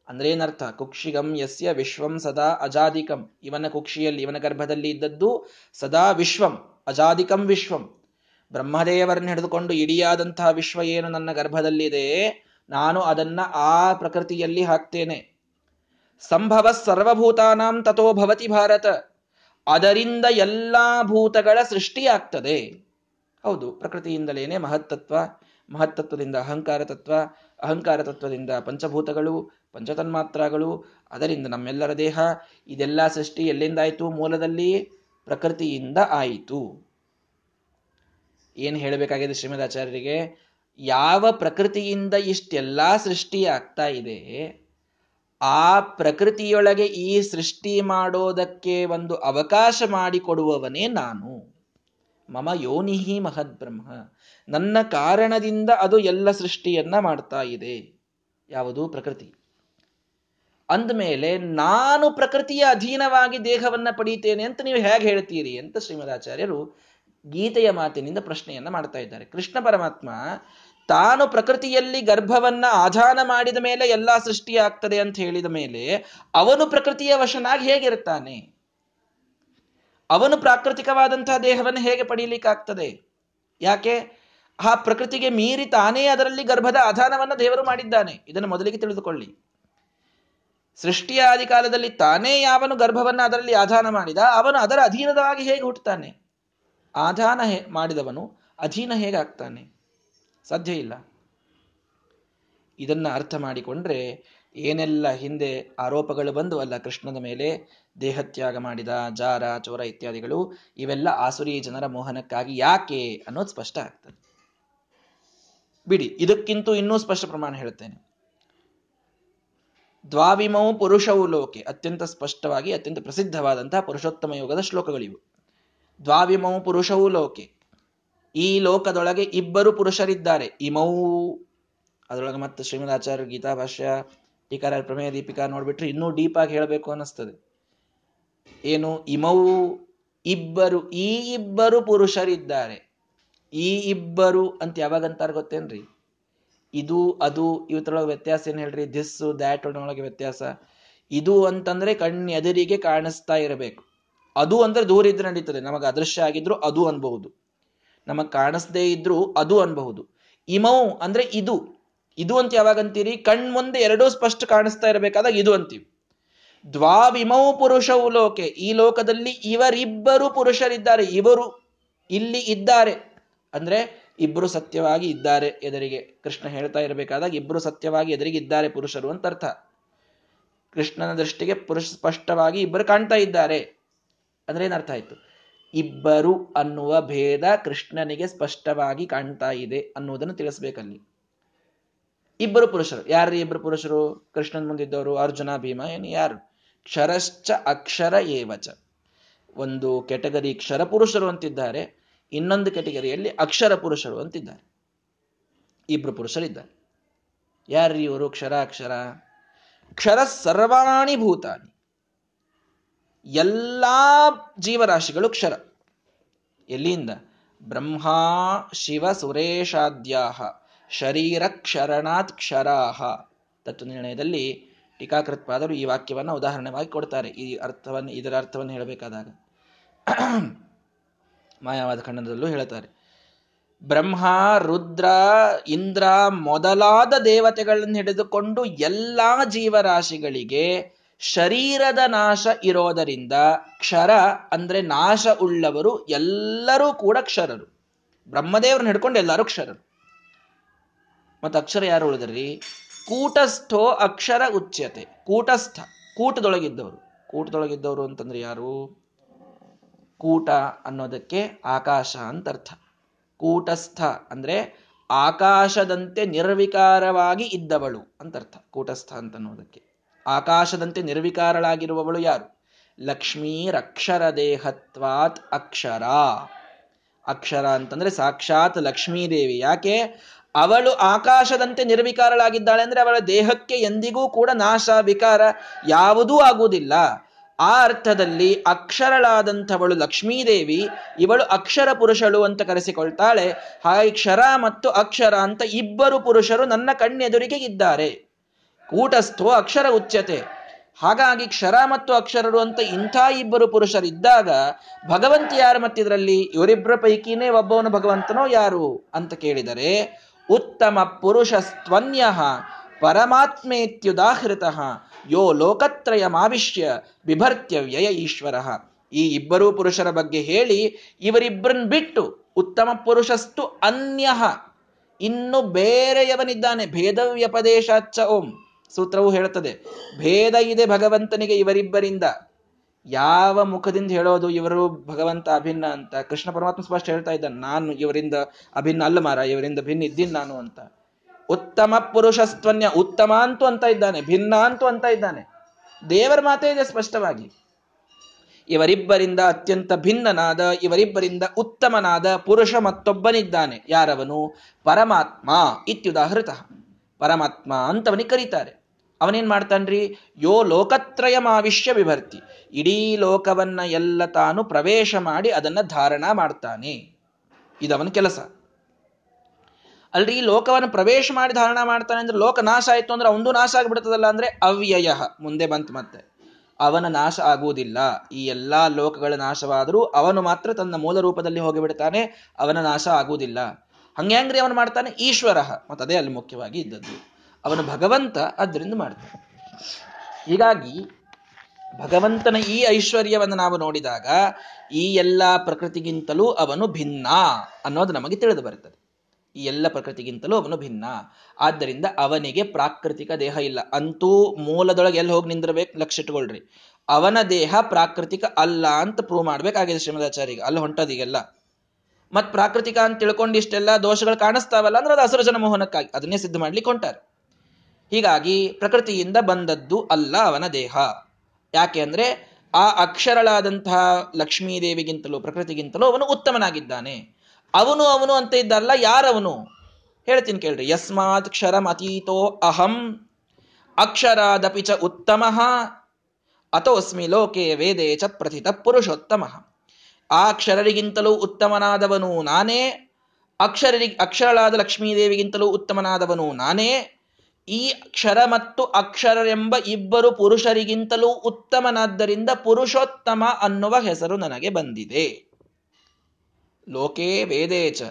ಅಂದ್ರೆ ಏನರ್ಥ? ಕುಕ್ಷಿಗಂ ಯಸ್ಯ ವಿಶ್ವಂ ಸದಾ ಅಜಾದಿಕಂ. ಇವನ ಕುಕ್ಷಿಯಲ್ಲಿ, ಇವನ ಗರ್ಭದಲ್ಲಿ ಇದ್ದದ್ದು ಸದಾ ವಿಶ್ವಂ, ಅಜಾದಿಕಂ ವಿಶ್ವಂ. ಬ್ರಹ್ಮದೇವರನ್ನ ಹಿಡಿದುಕೊಂಡು ಇಡಿಯಾದಂತಹ ವಿಶ್ವ ಏನು ನನ್ನ ಗರ್ಭದಲ್ಲಿದೆ, ನಾನು ಅದನ್ನ ಆ ಪ್ರಕೃತಿಯಲ್ಲಿ ಹಾಕ್ತೇನೆ. ಸಂಭವ ಸರ್ವಭೂತಾನಾಂ ತಥೋ ಭವತಿ ಭಾರತ. ಅದರಿಂದ ಎಲ್ಲಾ ಭೂತಗಳ ಸೃಷ್ಟಿಯಾಗ್ತದೆ. ಹೌದು, ಪ್ರಕೃತಿಯಿಂದಲೇನೆ ಮಹತ್ತತ್ವ, ಮಹತ್ತತ್ವದಿಂದ ಅಹಂಕಾರ ತತ್ವ, ಅಹಂಕಾರ ತತ್ವದಿಂದ ಪಂಚಭೂತಗಳು, ಪಂಚತನ್ಮಾತ್ರಗಳು, ಅದರಿಂದ ನಮ್ಮೆಲ್ಲರ ದೇಹ, ಇದೆಲ್ಲ ಸೃಷ್ಟಿ ಎಲ್ಲಿಂದಾಯಿತು? ಮೂಲದಲ್ಲಿ ಪ್ರಕೃತಿಯಿಂದ ಆಯಿತು. ಏನು ಹೇಳಬೇಕಾಗಿದೆ ಶ್ರೀಮದಾಚಾರ್ಯರಿಗೆ ಯಾವ ಪ್ರಕೃತಿಯಿಂದ ಇಷ್ಟೆಲ್ಲ ಸೃಷ್ಟಿ ಆಗ್ತಾ ಇದೆ? ಆ ಪ್ರಕೃತಿಯೊಳಗೆ ಈ ಸೃಷ್ಟಿ ಮಾಡೋದಕ್ಕೆ ಒಂದು ಅವಕಾಶ ಮಾಡಿಕೊಡುವವನೇ ನಾನು. ಮಮ ಯೋನಿಹಿ ಮಹದ್ಬ್ರಹ್ಮ. ನನ್ನ ಕಾರಣದಿಂದ ಅದು ಎಲ್ಲ ಸೃಷ್ಟಿಯನ್ನ ಮಾಡ್ತಾ ಇದೆ. ಯಾವುದು? ಪ್ರಕೃತಿ. ಅಂದಮೇಲೆ ನಾನು ಪ್ರಕೃತಿಯ ಅಧೀನವಾಗಿ ದೇಹವನ್ನ ಪಡೀತೇನೆ ಅಂತ ನೀವು ಹೇಗೆ ಹೇಳ್ತೀರಿ ಅಂತ ಶ್ರೀಮದಾಚಾರ್ಯರು ಗೀತೆಯ ಮಾತಿನಿಂದ ಪ್ರಶ್ನೆಯನ್ನ ಮಾಡ್ತಾ ಇದ್ದಾರೆ. ಕೃಷ್ಣ ಪರಮಾತ್ಮ ತಾನು ಪ್ರಕೃತಿಯಲ್ಲಿ ಗರ್ಭವನ್ನ ಆಧಾನ ಮಾಡಿದ ಮೇಲೆ ಎಲ್ಲ ಸೃಷ್ಟಿಯಾಗ್ತದೆ ಅಂತ ಹೇಳಿದ ಮೇಲೆ ಅವನು ಪ್ರಕೃತಿಯ ವಶನಾಗಿ ಹೇಗಿರ್ತಾನೆ? ಅವನು ಪ್ರಾಕೃತಿಕವಾದಂತಹ ದೇಹವನ್ನು ಹೇಗೆ ಪಡೀಲಿಕ್ಕಾಗ್ತದೆ? ಯಾಕೆ? ಆ ಪ್ರಕೃತಿಗೆ ಮೀರಿ ತಾನೇ ಅದರಲ್ಲಿ ಗರ್ಭದ ಆಧಾನವನ್ನು ದೇವರು ಮಾಡಿದ್ದಾನೆ. ಇದನ್ನು ಮೊದಲಿಗೆ ತಿಳಿದುಕೊಳ್ಳಿ. ಸೃಷ್ಟಿಯಾದಿ ಕಾಲದಲ್ಲಿ ತಾನೇ ಯಾವನು ಗರ್ಭವನ್ನು ಅದರಲ್ಲಿ ಆಧಾನ ಮಾಡಿದ, ಅವನು ಅದರ ಅಧೀನದವಾಗಿ ಹೇಗೆ ಹುಟ್ಟುತ್ತಾನೆ? ಆಧಾನ ಮಾಡಿದವನು ಅಧೀನ ಹೇಗಾಗ್ತಾನೆ? ಸಾಧ್ಯ ಇಲ್ಲ. ಇದನ್ನು ಅರ್ಥ ಮಾಡಿಕೊಂಡ್ರೆ ಏನೆಲ್ಲ ಹಿಂದೆ ಆರೋಪಗಳು ಬಂದು ಅಲ್ಲ ಕೃಷ್ಣನ ಮೇಲೆ ದೇಹತ್ಯಾಗ ಮಾಡಿದ ಜಾರ, ಚೋರ ಇತ್ಯಾದಿಗಳು, ಇವೆಲ್ಲ ಆಸುರಿ ಜನರ ಮೋಹನಕ್ಕಾಗಿ ಯಾಕೆ ಅನ್ನೋದು ಸ್ಪಷ್ಟ ಆಗ್ತದೆ. ಬಿಡಿ, ಇದಕ್ಕಿಂತ ಇನ್ನೂ ಸ್ಪಷ್ಟ ಪ್ರಮಾಣ ಹೇಳುತ್ತೇನೆ. ದ್ವಾವಿಮೌ ಪುರುಷವು ಲೋಕೆ, ಅತ್ಯಂತ ಸ್ಪಷ್ಟವಾಗಿ ಅತ್ಯಂತ ಪ್ರಸಿದ್ಧವಾದಂತಹ ಪುರುಷೋತ್ತಮ ಯೋಗದ ಶ್ಲೋಕಗಳಿವು. ದ್ವಾವಿಮೌ ಪುರುಷವು ಲೋಕೆ ಈ ಲೋಕದೊಳಗೆ ಇಬ್ಬರು ಪುರುಷರಿದ್ದಾರೆ. ಇಮೌ, ಅದರೊಳಗೆ ಮತ್ತೆ ಶ್ರೀಮದಾಚಾರ್ಯ ಗೀತಾ ಭಾಷ್ಯ ಟೀಕಾರ ಪ್ರಮೇಯ ದೀಪಿಕಾ ನೋಡ್ಬಿಟ್ರೆ ಇನ್ನೂ ಡೀಪ್ ಆಗಿ ಹೇಳಬೇಕು ಅನ್ನಿಸ್ತದೆ. ಏನು, ಇಮೌ ಇಬ್ಬರು, ಈ ಇಬ್ಬರು ಪುರುಷರಿದ್ದಾರೆ. ಈ ಇಬ್ಬರು ಅಂತ ಯಾವಾಗಂತಾರ ಗೊತ್ತೇನ್ರಿ? ಇದು, ಅದು, ಇವತ್ತರೊಳಗೆ ವ್ಯತ್ಯಾಸ ಏನು ಹೇಳ್ರಿ? ದಿಸ್ ದ್ಯಾಟ್ ಒಳಗೆ ವ್ಯತ್ಯಾಸ. ಇದು ಅಂತಂದ್ರೆ ಎದುರಿಗೆ ಕಾಣಿಸ್ತಾ ಇರಬೇಕು. ಅದು ಅಂದ್ರೆ ದೂರ ಇದ್ರೆ ನಡೀತದೆ. ನಮಗೆ ಅದೃಶ್ಯ ಆಗಿದ್ರು ಅದು ಅನ್ಬಹುದು. ನಮಗ್ ಕಾಣಿಸ್ದೇ ಇದ್ರೂ ಅದು ಅನ್ಬಹುದು. ಇಮೌ ಅಂದ್ರೆ ಇದು. ಇದು ಅಂತ ಯಾವಾಗ ಅಂತೀರಿ? ಕಣ್ ಮುಂದೆ ಎರಡೂ ಸ್ಪಷ್ಟ ಕಾಣಿಸ್ತಾ ಇರಬೇಕಾದಾಗ ಇದು ಅಂತೀವಿ. ದ್ವಾವಿಮೌ ಪುರುಷವು ಲೋಕೆ. ಈ ಲೋಕದಲ್ಲಿ ಇವರಿಬ್ಬರು ಪುರುಷರಿದ್ದಾರೆ. ಇವರು ಇಲ್ಲಿ ಇದ್ದಾರೆ. ಅಂದ್ರೆ ಇಬ್ಬರು ಸತ್ಯವಾಗಿ ಇದ್ದಾರೆ ಎದುರಿಗೆ. ಕೃಷ್ಣ ಹೇಳ್ತಾ ಇರಬೇಕಾದಾಗ ಇಬ್ಬರು ಸತ್ಯವಾಗಿ ಎದುರಿಗೆ ಇದ್ದಾರೆ ಪುರುಷರು ಅಂತ ಅರ್ಥ. ಕೃಷ್ಣನ ದೃಷ್ಟಿಗೆ ಪುರುಷ ಸ್ಪಷ್ಟವಾಗಿ ಇಬ್ಬರು ಕಾಣ್ತಾ ಇದ್ದಾರೆ. ಅಂದ್ರೆ ಏನರ್ಥ ಆಯ್ತು? ಇಬ್ಬರು ಅನ್ನುವ ಭೇದ ಕೃಷ್ಣನಿಗೆ ಸ್ಪಷ್ಟವಾಗಿ ಕಾಣ್ತಾ ಇದೆ ಅನ್ನುವುದನ್ನು ತಿಳಿಸ್ಬೇಕಲ್ಲಿ. ಇಬ್ಬರು ಪುರುಷರು. ಯಾರು ಇಬ್ಬರು ಪುರುಷರು? ಕೃಷ್ಣನ್ ಮುಂದಿದ್ದವರು ಅರ್ಜುನ, ಭೀಮ, ಏನು ಯಾರು? ಕ್ಷರಶ್ಚ ಅಕ್ಷರ ಏವಚ. ಒಂದು ಕೆಟಗರಿ ಕ್ಷರ ಪುರುಷರು ಅಂತಿದ್ದಾರೆ. ಇನ್ನೊಂದು ಕೆಟಗರಿಯಲ್ಲಿ ಅಕ್ಷರ ಪುರುಷರು ಅಂತಿದ್ದಾರೆ. ಇಬ್ಬರು ಪುರುಷರಿದ್ದಾರೆ. ಯಾರು ಇವರು? ಕ್ಷರ ಅಕ್ಷರ. ಕ್ಷರ ಸರ್ವಾಣಿ ಭೂತಾನಿ. ಎಲ್ಲಾ ಜೀವರಾಶಿಗಳು ಕ್ಷರ. ಎಲ್ಲಿಂದ? ಬ್ರಹ್ಮ, ಶಿವ, ಸುರೇಶಾದ್ಯಾಹ ಶರೀರ ಕ್ಷರಣಾತ್ ಕ್ಷರಾಹ. ತತ್ವ ನಿರ್ಣಯದಲ್ಲಿ ಟೀಕಾಕೃತ್ಪಾದರು ಈ ವಾಕ್ಯವನ್ನು ಉದಾಹರಣೆವಾಗಿ ಕೊಡ್ತಾರೆ. ಈ ಅರ್ಥವನ್ನು, ಇದರ ಅರ್ಥವನ್ನು ಹೇಳಬೇಕಾದಾಗ. ಮಾಯಾವಾದ ಖಂಡದಲ್ಲೂ ಹೇಳ್ತಾರೆ ಬ್ರಹ್ಮ, ರುದ್ರ, ಇಂದ್ರ ಮೊದಲಾದ ದೇವತೆಗಳನ್ನು ಹಿಡಿದುಕೊಂಡು ಎಲ್ಲ ಜೀವರಾಶಿಗಳಿಗೆ ಶರೀರದ ನಾಶ ಇರೋದರಿಂದ ಕ್ಷರ ಅಂದ್ರೆ ನಾಶ ಉಳ್ಳವರು ಎಲ್ಲರೂ ಕೂಡ ಕ್ಷರರು. ಬ್ರಹ್ಮದೇವರನ್ನ ಹಿಡ್ಕೊಂಡು ಎಲ್ಲರೂ ಕ್ಷರರು. ಮತ್ತು ಅಕ್ಷರ ಯಾರು ಉಳಿದ್ರಿ? ಕೂಟಸ್ಥೋ ಅಕ್ಷರ ಉಚ್ಯತೆ. ಕೂಟಸ್ಥ, ಕೂಟದೊಳಗಿದ್ದವರು. ಕೂಟದೊಳಗಿದ್ದವರು ಅಂತಂದ್ರೆ ಯಾರು? ಕೂಟ ಅನ್ನೋದಕ್ಕೆ ಆಕಾಶ ಅಂತ ಅರ್ಥ. ಕೂಟಸ್ಥ ಅಂದ್ರೆ ಆಕಾಶದಂತೆ ನಿರ್ವಿಕಾರವಾಗಿ ಇದ್ದವಳು ಅಂತ ಅರ್ಥ. ಕೂಟಸ್ಥ ಅಂತ ಅನ್ನೋದಕ್ಕೆ. ಆಕಾಶದಂತೆ ನಿರ್ವಿಕಾರಳಾಗಿರುವವಳು ಯಾರು? ಲಕ್ಷ್ಮೀರಕ್ಷರ ದೇಹತ್ವಾತ್ ಅಕ್ಷರ. ಅಕ್ಷರ ಅಂತಂದ್ರೆ ಸಾಕ್ಷಾತ್ ಲಕ್ಷ್ಮೀದೇವಿ. ಯಾಕೆ? ಅವಳು ಆಕಾಶದಂತೆ ನಿರ್ವಿಕಾರಳಾಗಿದ್ದಾಳೆ ಅಂದ್ರೆ ಅವಳ ದೇಹಕ್ಕೆ ಎಂದಿಗೂ ಕೂಡ ನಾಶ, ವಿಕಾರ ಯಾವುದೂ ಆಗುವುದಿಲ್ಲ. ಆ ಅರ್ಥದಲ್ಲಿ ಅಕ್ಷರಳಾದಂಥವಳು ಲಕ್ಷ್ಮೀದೇವಿ, ಇವಳು ಅಕ್ಷರ ಪುರುಷಳು ಅಂತ ಕರೆಸಿಕೊಳ್ತಾಳೆ. ಹಾಗೆ ಕ್ಷರ ಮತ್ತು ಅಕ್ಷರ ಅಂತ ಇಬ್ಬರು ಪುರುಷರು ನನ್ನ ಕಣ್ಣೆದುರಿಗೆ ಇದ್ದಾರೆ. ಕೂಟಸ್ಥೋ ಅಕ್ಷರ ಉಚ್ಯತೆ. ಹಾಗಾಗಿ ಕ್ಷರ ಮತ್ತು ಅಕ್ಷರರು ಅಂತ ಇಂಥ ಇಬ್ಬರು ಪುರುಷರಿದ್ದಾಗ ಭಗವಂತ ಯಾರು ಮತ್ತಿದ್ರಲ್ಲಿ? ಇವರಿಬ್ಬರ ಪೈಕಿನೇ ಒಬ್ಬವನು ಭಗವಂತನೋ ಯಾರು ಅಂತ ಕೇಳಿದರೆ, ಉತ್ತಮ ಪುರುಷಸ್ತ್ವನ್ಯ ಪರಮಾತ್ಮೇತ್ಯುದಾಹೃತ ಯೋ ಲೋಕತ್ರಯಮಾವಿಶ್ಯ ಬಿಭರ್ತ್ಯ ವ್ಯಯ ಈಶ್ವರ. ಈ ಇಬ್ಬರೂ ಪುರುಷರ ಬಗ್ಗೆ ಹೇಳಿ ಇವರಿಬ್ಬರನ್ನ ಬಿಟ್ಟು ಉತ್ತಮ ಪುರುಷಸ್ತು ಅನ್ಯಃ ಇನ್ನು ಬೇರೆಯವನಿದ್ದಾನೆ. ಭೇದವ್ಯಪದೇಶಾಚ್ಚ ಓಂ. ಸೂತ್ರವು ಹೇಳುತ್ತದೆ, ಭೇದ ಇದೆ ಭಗವಂತನಿಗೆ ಇವರಿಬ್ಬರಿಂದ. ಯಾವ ಮುಖದಿಂದ ಹೇಳೋದು ಇವರು ಭಗವಂತ ಅಭಿನ್ನ ಅಂತ? ಕೃಷ್ಣ ಪರಮಾತ್ಮ ಸ್ಪಷ್ಟ ಹೇಳ್ತಾ ಇದ್ದಾನೆ, ನಾನು ಇವರಿಂದ ಅಭಿನ್ನ ಅಲ್ಲ ಮಾರ ಇವರಿಂದ ಭಿನ್ನ ಇದ್ದೀನಿ ನಾನು ಅಂತ. ಉತ್ತಮ ಪುರುಷಸ್ತ್ವನ್ಯ, ಉತ್ತಮ ಅಂತೂ ಅಂತ ಇದ್ದಾನೆ, ಭಿನ್ನ ಅಂತೂ ಅಂತ ಇದ್ದಾನೆ. ದೇವರ ಮಾತೇ ಇದೆ ಸ್ಪಷ್ಟವಾಗಿ. ಇವರಿಬ್ಬರಿಂದ ಅತ್ಯಂತ ಭಿನ್ನನಾದ, ಇವರಿಬ್ಬರಿಂದ ಉತ್ತಮನಾದ ಪುರುಷ ಮತ್ತೊಬ್ಬನಿದ್ದಾನೆ. ಯಾರವನು? ಪರಮಾತ್ಮ. ಇತ್ಯುದಾಹೃತ. ಪರಮಾತ್ಮ ಅಂತವನಿಗೆ ಕರೀತಾರೆ. ಅವನೇನ್ ಮಾಡ್ತಾನ್ರಿ? ಯೋ ಲೋಕತ್ರಯ ಮಾವಿಷ್ಯ ವಿಭರ್ತಿ. ಇಡೀ ಲೋಕವನ್ನ ಎಲ್ಲ ತಾನು ಪ್ರವೇಶ ಮಾಡಿ ಅದನ್ನ ಧಾರಣ ಮಾಡ್ತಾನೆ. ಇದವನ ಕೆಲಸ. ಅಲ್ರಿ, ಲೋಕವನ್ನು ಪ್ರವೇಶ ಮಾಡಿ ಧಾರಣ ಮಾಡ್ತಾನೆ ಅಂದ್ರೆ ಲೋಕ ನಾಶ ಆಯ್ತು ಅಂದ್ರೆ ಒಂದು ನಾಶ ಆಗಿಬಿಡ್ತದಲ್ಲ ಅಂದ್ರೆ ಅವ್ಯಯ. ಮುಂದೆ ಬಂತು ಮತ್ತೆ. ಅವನ ನಾಶ ಆಗುವುದಿಲ್ಲ. ಈ ಎಲ್ಲಾ ಲೋಕಗಳ ನಾಶವಾದರೂ ಅವನು ಮಾತ್ರ ತನ್ನ ಮೂಲ ರೂಪದಲ್ಲಿ ಹೋಗಿಬಿಡ್ತಾನೆ. ಅವನ ನಾಶ ಆಗುವುದಿಲ್ಲ. ಹಂಗ್ಯಾಂಗ್ರಿ ಅವನು ಮಾಡ್ತಾನೆ ಈಶ್ವರ ಅದೇ ಅಲ್ಲಿ ಮುಖ್ಯವಾಗಿ ಇದ್ದದ್ದು. ಅವನು ಭಗವಂತ ಅದರಿಂದ ಮಾಡ್ತಾನೆ. ಹೀಗಾಗಿ ಭಗವಂತನ ಈ ಐಶ್ವರ್ಯವನ್ನು ನಾವು ನೋಡಿದಾಗ ಈ ಎಲ್ಲ ಪ್ರಕೃತಿಗಿಂತಲೂ ಅವನು ಭಿನ್ನ ಅನ್ನೋದು ನಮಗೆ ತಿಳಿದು ಬರುತ್ತದೆ. ಈ ಎಲ್ಲ ಪ್ರಕೃತಿಗಿಂತಲೂ ಅವನು ಭಿನ್ನ. ಆದ್ದರಿಂದ ಅವನಿಗೆ ಪ್ರಾಕೃತಿಕ ದೇಹ ಇಲ್ಲ. ಅಂತೂ ಮೂಲದೊಳಗೆ ಎಲ್ಲಿ ಹೋಗಿ ನಿಂದಿರ್ಬೇಕು? ಲಕ್ಷ ಇಟ್ಕೊಳ್ರಿ. ಅವನ ದೇಹ ಪ್ರಾಕೃತಿಕ ಅಲ್ಲ ಅಂತ ಪ್ರೂವ್ ಮಾಡ್ಬೇಕಾಗಿದೆ ಶ್ರೀಮದಾಚಾರ್ಯ ಅಲ್ಲಿ ಹೊಂಟದೀಗೆಲ್ಲ. ಮತ್ ಪ್ರಾಕೃತಿಕ ಅಂತ ತಿಳ್ಕೊಂಡು ಇಷ್ಟೆಲ್ಲ ದೋಷಗಳು ಕಾಣಿಸ್ತಾವಲ್ಲ ಅಂದ್ರೆ ಅದು ಅಸುರಜನ ಮೋಹನಕ್ಕಾಗಿ ಅದನ್ನೇ ಸಿದ್ಧ ಮಾಡ್ಲಿಕ್ಕೆ ಹೊಂಟಾರೆ. ಹೀಗಾಗಿ ಪ್ರಕೃತಿಯಿಂದ ಬಂದದ್ದು ಅಲ್ಲ ಅವನ ದೇಹ. ಯಾಕೆ ಅಂದ್ರೆ ಆ ಅಕ್ಷರಳಾದಂತಹ ಲಕ್ಷ್ಮೀದೇವಿಗಿಂತಲೂ, ಪ್ರಕೃತಿಗಿಂತಲೂ ಅವನು ಉತ್ತಮನಾಗಿದ್ದಾನೆ. ಅವನು ಅವನು ಅಂತ ಇದ್ದಲ್ಲ, ಯಾರವನು? ಹೇಳ್ತೀನಿ ಕೇಳ್ರಿ, ಯಸ್ಮಾತ್ ಕ್ಷರಂ ಅತೀತೋ ಅಹಂ, ಅಕ್ಷರಾದಪಿ ಚ ಉತ್ತಮ, ಅಥೋಸ್ಮಿ ಲೋಕೆ ವೇದೇ ಚ ಪ್ರಥಿತ ಪುರುಷೋತ್ತಮ. ಆ ಅಕ್ಷರರಿಗಿಂತಲೂ ಉತ್ತಮನಾದವನು ನಾನೇ. ಅಕ್ಷರರಿ, ಅಕ್ಷರಳಾದ ಲಕ್ಷ್ಮೀದೇವಿಗಿಂತಲೂ ಉತ್ತಮನಾದವನು ನಾನೇ. ಈ ಕ್ಷರ ಮತ್ತು ಅಕ್ಷರರೆಂಬ ಇಬ್ಬರು ಪುರುಷರಿಗಿಂತಲೂ ಉತ್ತಮನಾದ್ದರಿಂದ ಪುರುಷೋತ್ತಮ ಅನ್ನುವ ಹೆಸರು ನನಗೆ ಬಂದಿದೆ. ಲೋಕೇ ವೇದೇಚ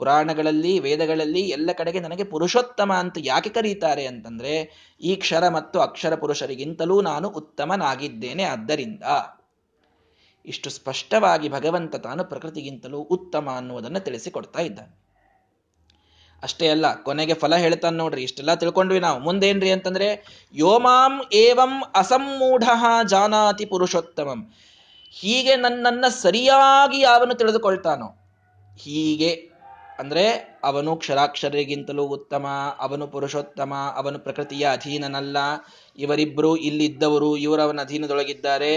ಪುರಾಣಗಳಲ್ಲಿ, ವೇದಗಳಲ್ಲಿ ಎಲ್ಲ ಕಡೆಗೆ ನನಗೆ ಪುರುಷೋತ್ತಮ ಅಂತ ಯಾಕೆ ಕರೀತಾರೆ ಅಂತಂದ್ರೆ, ಈ ಕ್ಷರ ಮತ್ತು ಅಕ್ಷರ ಪುರುಷರಿಗಿಂತಲೂ ನಾನು ಉತ್ತಮನಾಗಿದ್ದೇನೆ ಆದ್ದರಿಂದ. ಇಷ್ಟು ಸ್ಪಷ್ಟವಾಗಿ ಭಗವಂತ ತಾನು ಪ್ರಕೃತಿಗಿಂತಲೂ ಉತ್ತಮ ಅನ್ನುವುದನ್ನು ತಿಳಿಸಿಕೊಡ್ತಾ ಇದ್ದಾನೆ. ಅಷ್ಟೇ ಅಲ್ಲ, ಕೊನೆಗೆ ಫಲ ಹೇಳ್ತಾನೆ ನೋಡ್ರಿ, ಇಷ್ಟೆಲ್ಲ ತಿಳ್ಕೊಂಡ್ವಿ ನಾವು. ಮುಂದೇನ್ರಿ ಅಂತಂದ್ರೆ, ಯೋಮಾಂ ಏವಂ ಅಸಮ್ಮೂಢ ಜಾನಾತಿ ಪುರುಷೋತ್ತಮಂ. ಹೀಗೆ ನನ್ನನ್ನ ಸರಿಯಾಗಿ ಯಾವನು ತಿಳಿದುಕೊಳ್ತಾನೋ, ಹೀಗೆ, ಅಂದ್ರೆ ಅವನು ಕ್ಷರಾಕ್ಷರಿಗಿಂತಲೂ ಉತ್ತಮ, ಅವನು ಪುರುಷೋತ್ತಮ, ಅವನು ಪ್ರಕೃತಿಯ ಅಧೀನನಲ್ಲ ಇವರಿಬ್ಬರು ಇಲ್ಲಿದ್ದವರು, ಇವರವನ ಅಧೀನದೊಳಗಿದ್ದಾರೆ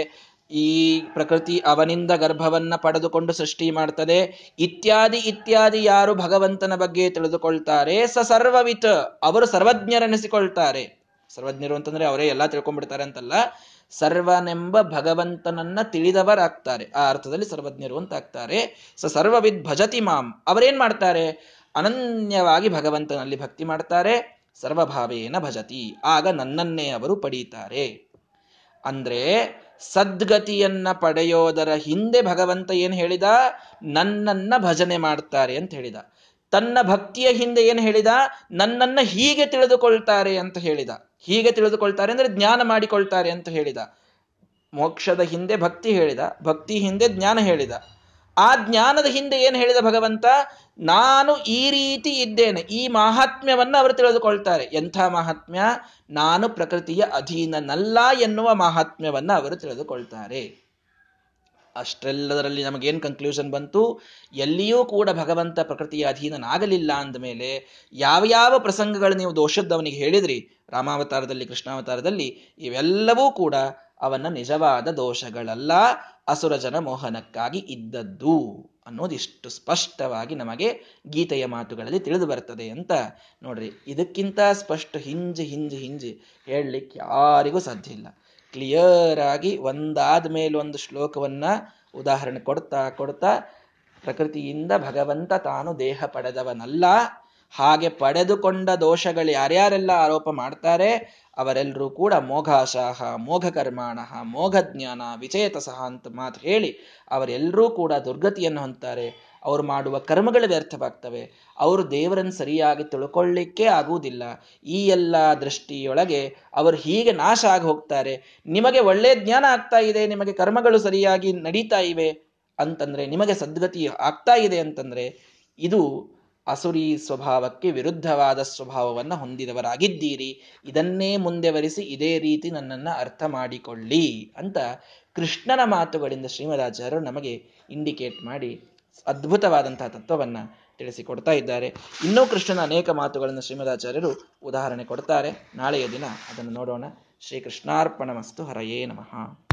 ಈ ಪ್ರಕೃತಿ ಅವನಿಂದ ಗರ್ಭವನ್ನ ಪಡೆದುಕೊಂಡು ಸೃಷ್ಟಿ ಮಾಡ್ತದೆ. ಇತ್ಯಾದಿ ಇತ್ಯಾದಿ ಯಾರು ಭಗವಂತನ ಬಗ್ಗೆ ತಿಳಿದುಕೊಳ್ತಾರೆ. ಸ ಸರ್ವವಿತ್. ಅವರು ಸರ್ವಜ್ಞರೆನಿಸಿಕೊಳ್ತಾರೆ. ಸರ್ವಜ್ಞರು ಅಂತಂದ್ರೆ ಅವರೇ ಎಲ್ಲ ತಿಳ್ಕೊಂಡ್ಬಿಡ್ತಾರೆ ಅಂತಲ್ಲ. ಸರ್ವನೆಂಬ ಭಗವಂತನನ್ನ ತಿಳಿದವರಾಗ್ತಾರೆ. ಆ ಅರ್ಥದಲ್ಲಿ ಸರ್ವಜ್ಞರು ಅಂತ ಆಗ್ತಾರೆ. ಸ ಸರ್ವವಿದ್ ಭಜತಿ ಮಾಂ. ಅವರೇನ್ ಮಾಡ್ತಾರೆ? ಅನನ್ಯವಾಗಿ ಭಗವಂತನಲ್ಲಿ ಭಕ್ತಿ ಮಾಡ್ತಾರೆ. ಸರ್ವಭಾವೇನ ಭಜತಿ. ಆಗ ನನ್ನನ್ನೇ ಅವರು ಪಡೀತಾರೆ. ಅಂದ್ರೆ ಸದ್ಗತಿಯನ್ನ ಪಡೆಯೋದರ ಹಿಂದೆ ಭಗವಂತ ಏನ್ ಹೇಳಿದ? ನನ್ನನ್ನ ಭಜನೆ ಮಾಡ್ತಾರೆ ಅಂತ ಹೇಳಿದ. ತನ್ನ ಭಕ್ತಿಯ ಹಿಂದೆ ಏನು ಹೇಳಿದ? ನನ್ನನ್ನ ಹೀಗೆ ತಿಳಿದುಕೊಳ್ತಾರೆ ಅಂತ ಹೇಳಿದ. ಹೀಗೆ ತಿಳಿದುಕೊಳ್ತಾರೆ ಅಂದ್ರೆ ಜ್ಞಾನ ಮಾಡಿಕೊಳ್ತಾರೆ ಅಂತ ಹೇಳಿದ. ಮೋಕ್ಷದ ಹಿಂದೆ ಭಕ್ತಿ ಹೇಳಿದ. ಭಕ್ತಿ ಹಿಂದೆ ಜ್ಞಾನ ಹೇಳಿದ. ಆ ಜ್ಞಾನದ ಹಿಂದೆ ಏನು ಹೇಳಿದ ಭಗವಂತ? ನಾನು ಈ ರೀತಿ ಇದ್ದೇನೆ, ಈ ಮಾಹಾತ್ಮ್ಯವನ್ನು ಅವರು ತಿಳಿದುಕೊಳ್ತಾರೆ. ಎಂಥ ಮಹಾತ್ಮ್ಯ? ನಾನು ಪ್ರಕೃತಿಯ ಅಧೀನನಲ್ಲ ಎನ್ನುವ ಮಹಾತ್ಮ್ಯವನ್ನ ಅವರು ತಿಳಿದುಕೊಳ್ತಾರೆ. ಅಷ್ಟೆಲ್ಲದರಲ್ಲಿ ನಮಗೇನು ಕನ್ಕ್ಲೂಷನ್ ಬಂತು? ಎಲ್ಲಿಯೂ ಕೂಡ ಭಗವಂತ ಪ್ರಕೃತಿಯ ಅಧೀನನಾಗಲಿಲ್ಲ ಅಂದ ಮೇಲೆ ಯಾವ ಯಾವ ಪ್ರಸಂಗಗಳು ನೀವು ದೋಷದ್ದವನಿಗೆ ಹೇಳಿದ್ರಿ? ರಾಮಾವತಾರದಲ್ಲಿ, ಕೃಷ್ಣಾವತಾರದಲ್ಲಿ, ಇವೆಲ್ಲವೂ ಕೂಡ ಅವನ ನಿಜವಾದ ದೋಷಗಳಲ್ಲ, ಅಸುರಜನ ಮೋಹನಕ್ಕಾಗಿ ಇದ್ದದ್ದು. ಅನ್ನೋದಿಷ್ಟು ಸ್ಪಷ್ಟವಾಗಿ ನಮಗೆ ಗೀತೆಯ ಮಾತುಗಳಲ್ಲಿ ತಿಳಿದು ಬರ್ತದೆ ಅಂತ ನೋಡ್ರಿ. ಇದಕ್ಕಿಂತ ಸ್ಪಷ್ಟ ಹಿಂಜಿ ಹಿಂಜಿ ಹಿಂಜಿ ಹೇಳಲಿಕ್ಕೆ ಯಾರಿಗೂ ಸಾಧ್ಯ ಇಲ್ಲ. ಕ್ಲಿಯರ್ ಆಗಿ ಒಂದಾದ ಮೇಲೊಂದು ಶ್ಲೋಕವನ್ನ ಉದಾಹರಣೆ ಕೊಡ್ತಾ ಕೊಡ್ತಾ ಪ್ರಕೃತಿಯಿಂದ ಭಗವಂತ ತಾನು ದೇಹ ಪಡೆದವನಲ್ಲ. ಹಾಗೆ ಪಡೆದುಕೊಂಡ ದೋಷಗಳು ಯಾರ್ಯಾರೆಲ್ಲ ಆರೋಪ ಮಾಡ್ತಾರೆ, ಅವರೆಲ್ಲರೂ ಕೂಡ ಮೋಘಾಶಾಹ ಮೋಘ ಕರ್ಮಾಣ ಜ್ಞಾನ ವಿಚೇತಸಹ ಅಂತ ಮಾತು ಹೇಳಿ ಅವರೆಲ್ಲರೂ ಕೂಡ ದುರ್ಗತಿಯನ್ನು ಹೊಂತಾರೆ ಅವರು ಮಾಡುವ ಕರ್ಮಗಳು ವ್ಯರ್ಥವಾಗ್ತವೆ. ಅವರು ದೇವರನ್ನು ಸರಿಯಾಗಿ ತಿಳ್ಕೊಳ್ಳಿಕ್ಕೆ ಆಗುವುದಿಲ್ಲ. ಈ ಎಲ್ಲ ದೃಷ್ಟಿಯೊಳಗೆ ಅವರು ಹೀಗೆ ನಾಶ ಆಗಿ ಹೋಗ್ತಾರೆ. ನಿಮಗೆ ಒಳ್ಳೆಯ ಜ್ಞಾನ ಆಗ್ತಾ ಇದೆ, ನಿಮಗೆ ಕರ್ಮಗಳು ಸರಿಯಾಗಿ ನಡೀತಾ ಇವೆ ಅಂತಂದ್ರೆ, ನಿಮಗೆ ಸದ್ಗತಿ ಆಗ್ತಾ ಇದೆ ಅಂತಂದ್ರೆ, ಇದು ಅಸುರಿ ಸ್ವಭಾವಕ್ಕೆ ವಿರುದ್ಧವಾದ ಸ್ವಭಾವವನ್ನು ಹೊಂದಿದವರಾಗಿದ್ದೀರಿ. ಇದನ್ನೇ ಮುಂದೆವರಿಸಿ ಇದೇ ರೀತಿ ನನ್ನನ್ನು ಅರ್ಥ ಮಾಡಿಕೊಳ್ಳಿ ಅಂತ ಕೃಷ್ಣನ ಮಾತುಗಳಿಂದ ಶ್ರೀಮದಾಚಾರ್ಯರು ನಮಗೆ ಇಂಡಿಕೇಟ್ ಮಾಡಿ ಅದ್ಭುತವಾದಂತಹ ತತ್ವವನ್ನ ತಿಳಿಸಿಕೊಡ್ತಾ ಇದ್ದಾರೆ. ಇನ್ನೂ ಕೃಷ್ಣನ ಅನೇಕ ಮಾತುಗಳನ್ನು ಶ್ರೀಮದಾಚಾರ್ಯರು ಉದಾಹರಣೆ ಕೊಡ್ತಾರೆ. ನಾಳೆಯ ದಿನ ಅದನ್ನು ನೋಡೋಣ. ಶ್ರೀ ಕೃಷ್ಣಾರ್ಪಣ ಮಸ್ತು ಹರಯೇ ನಮಃ.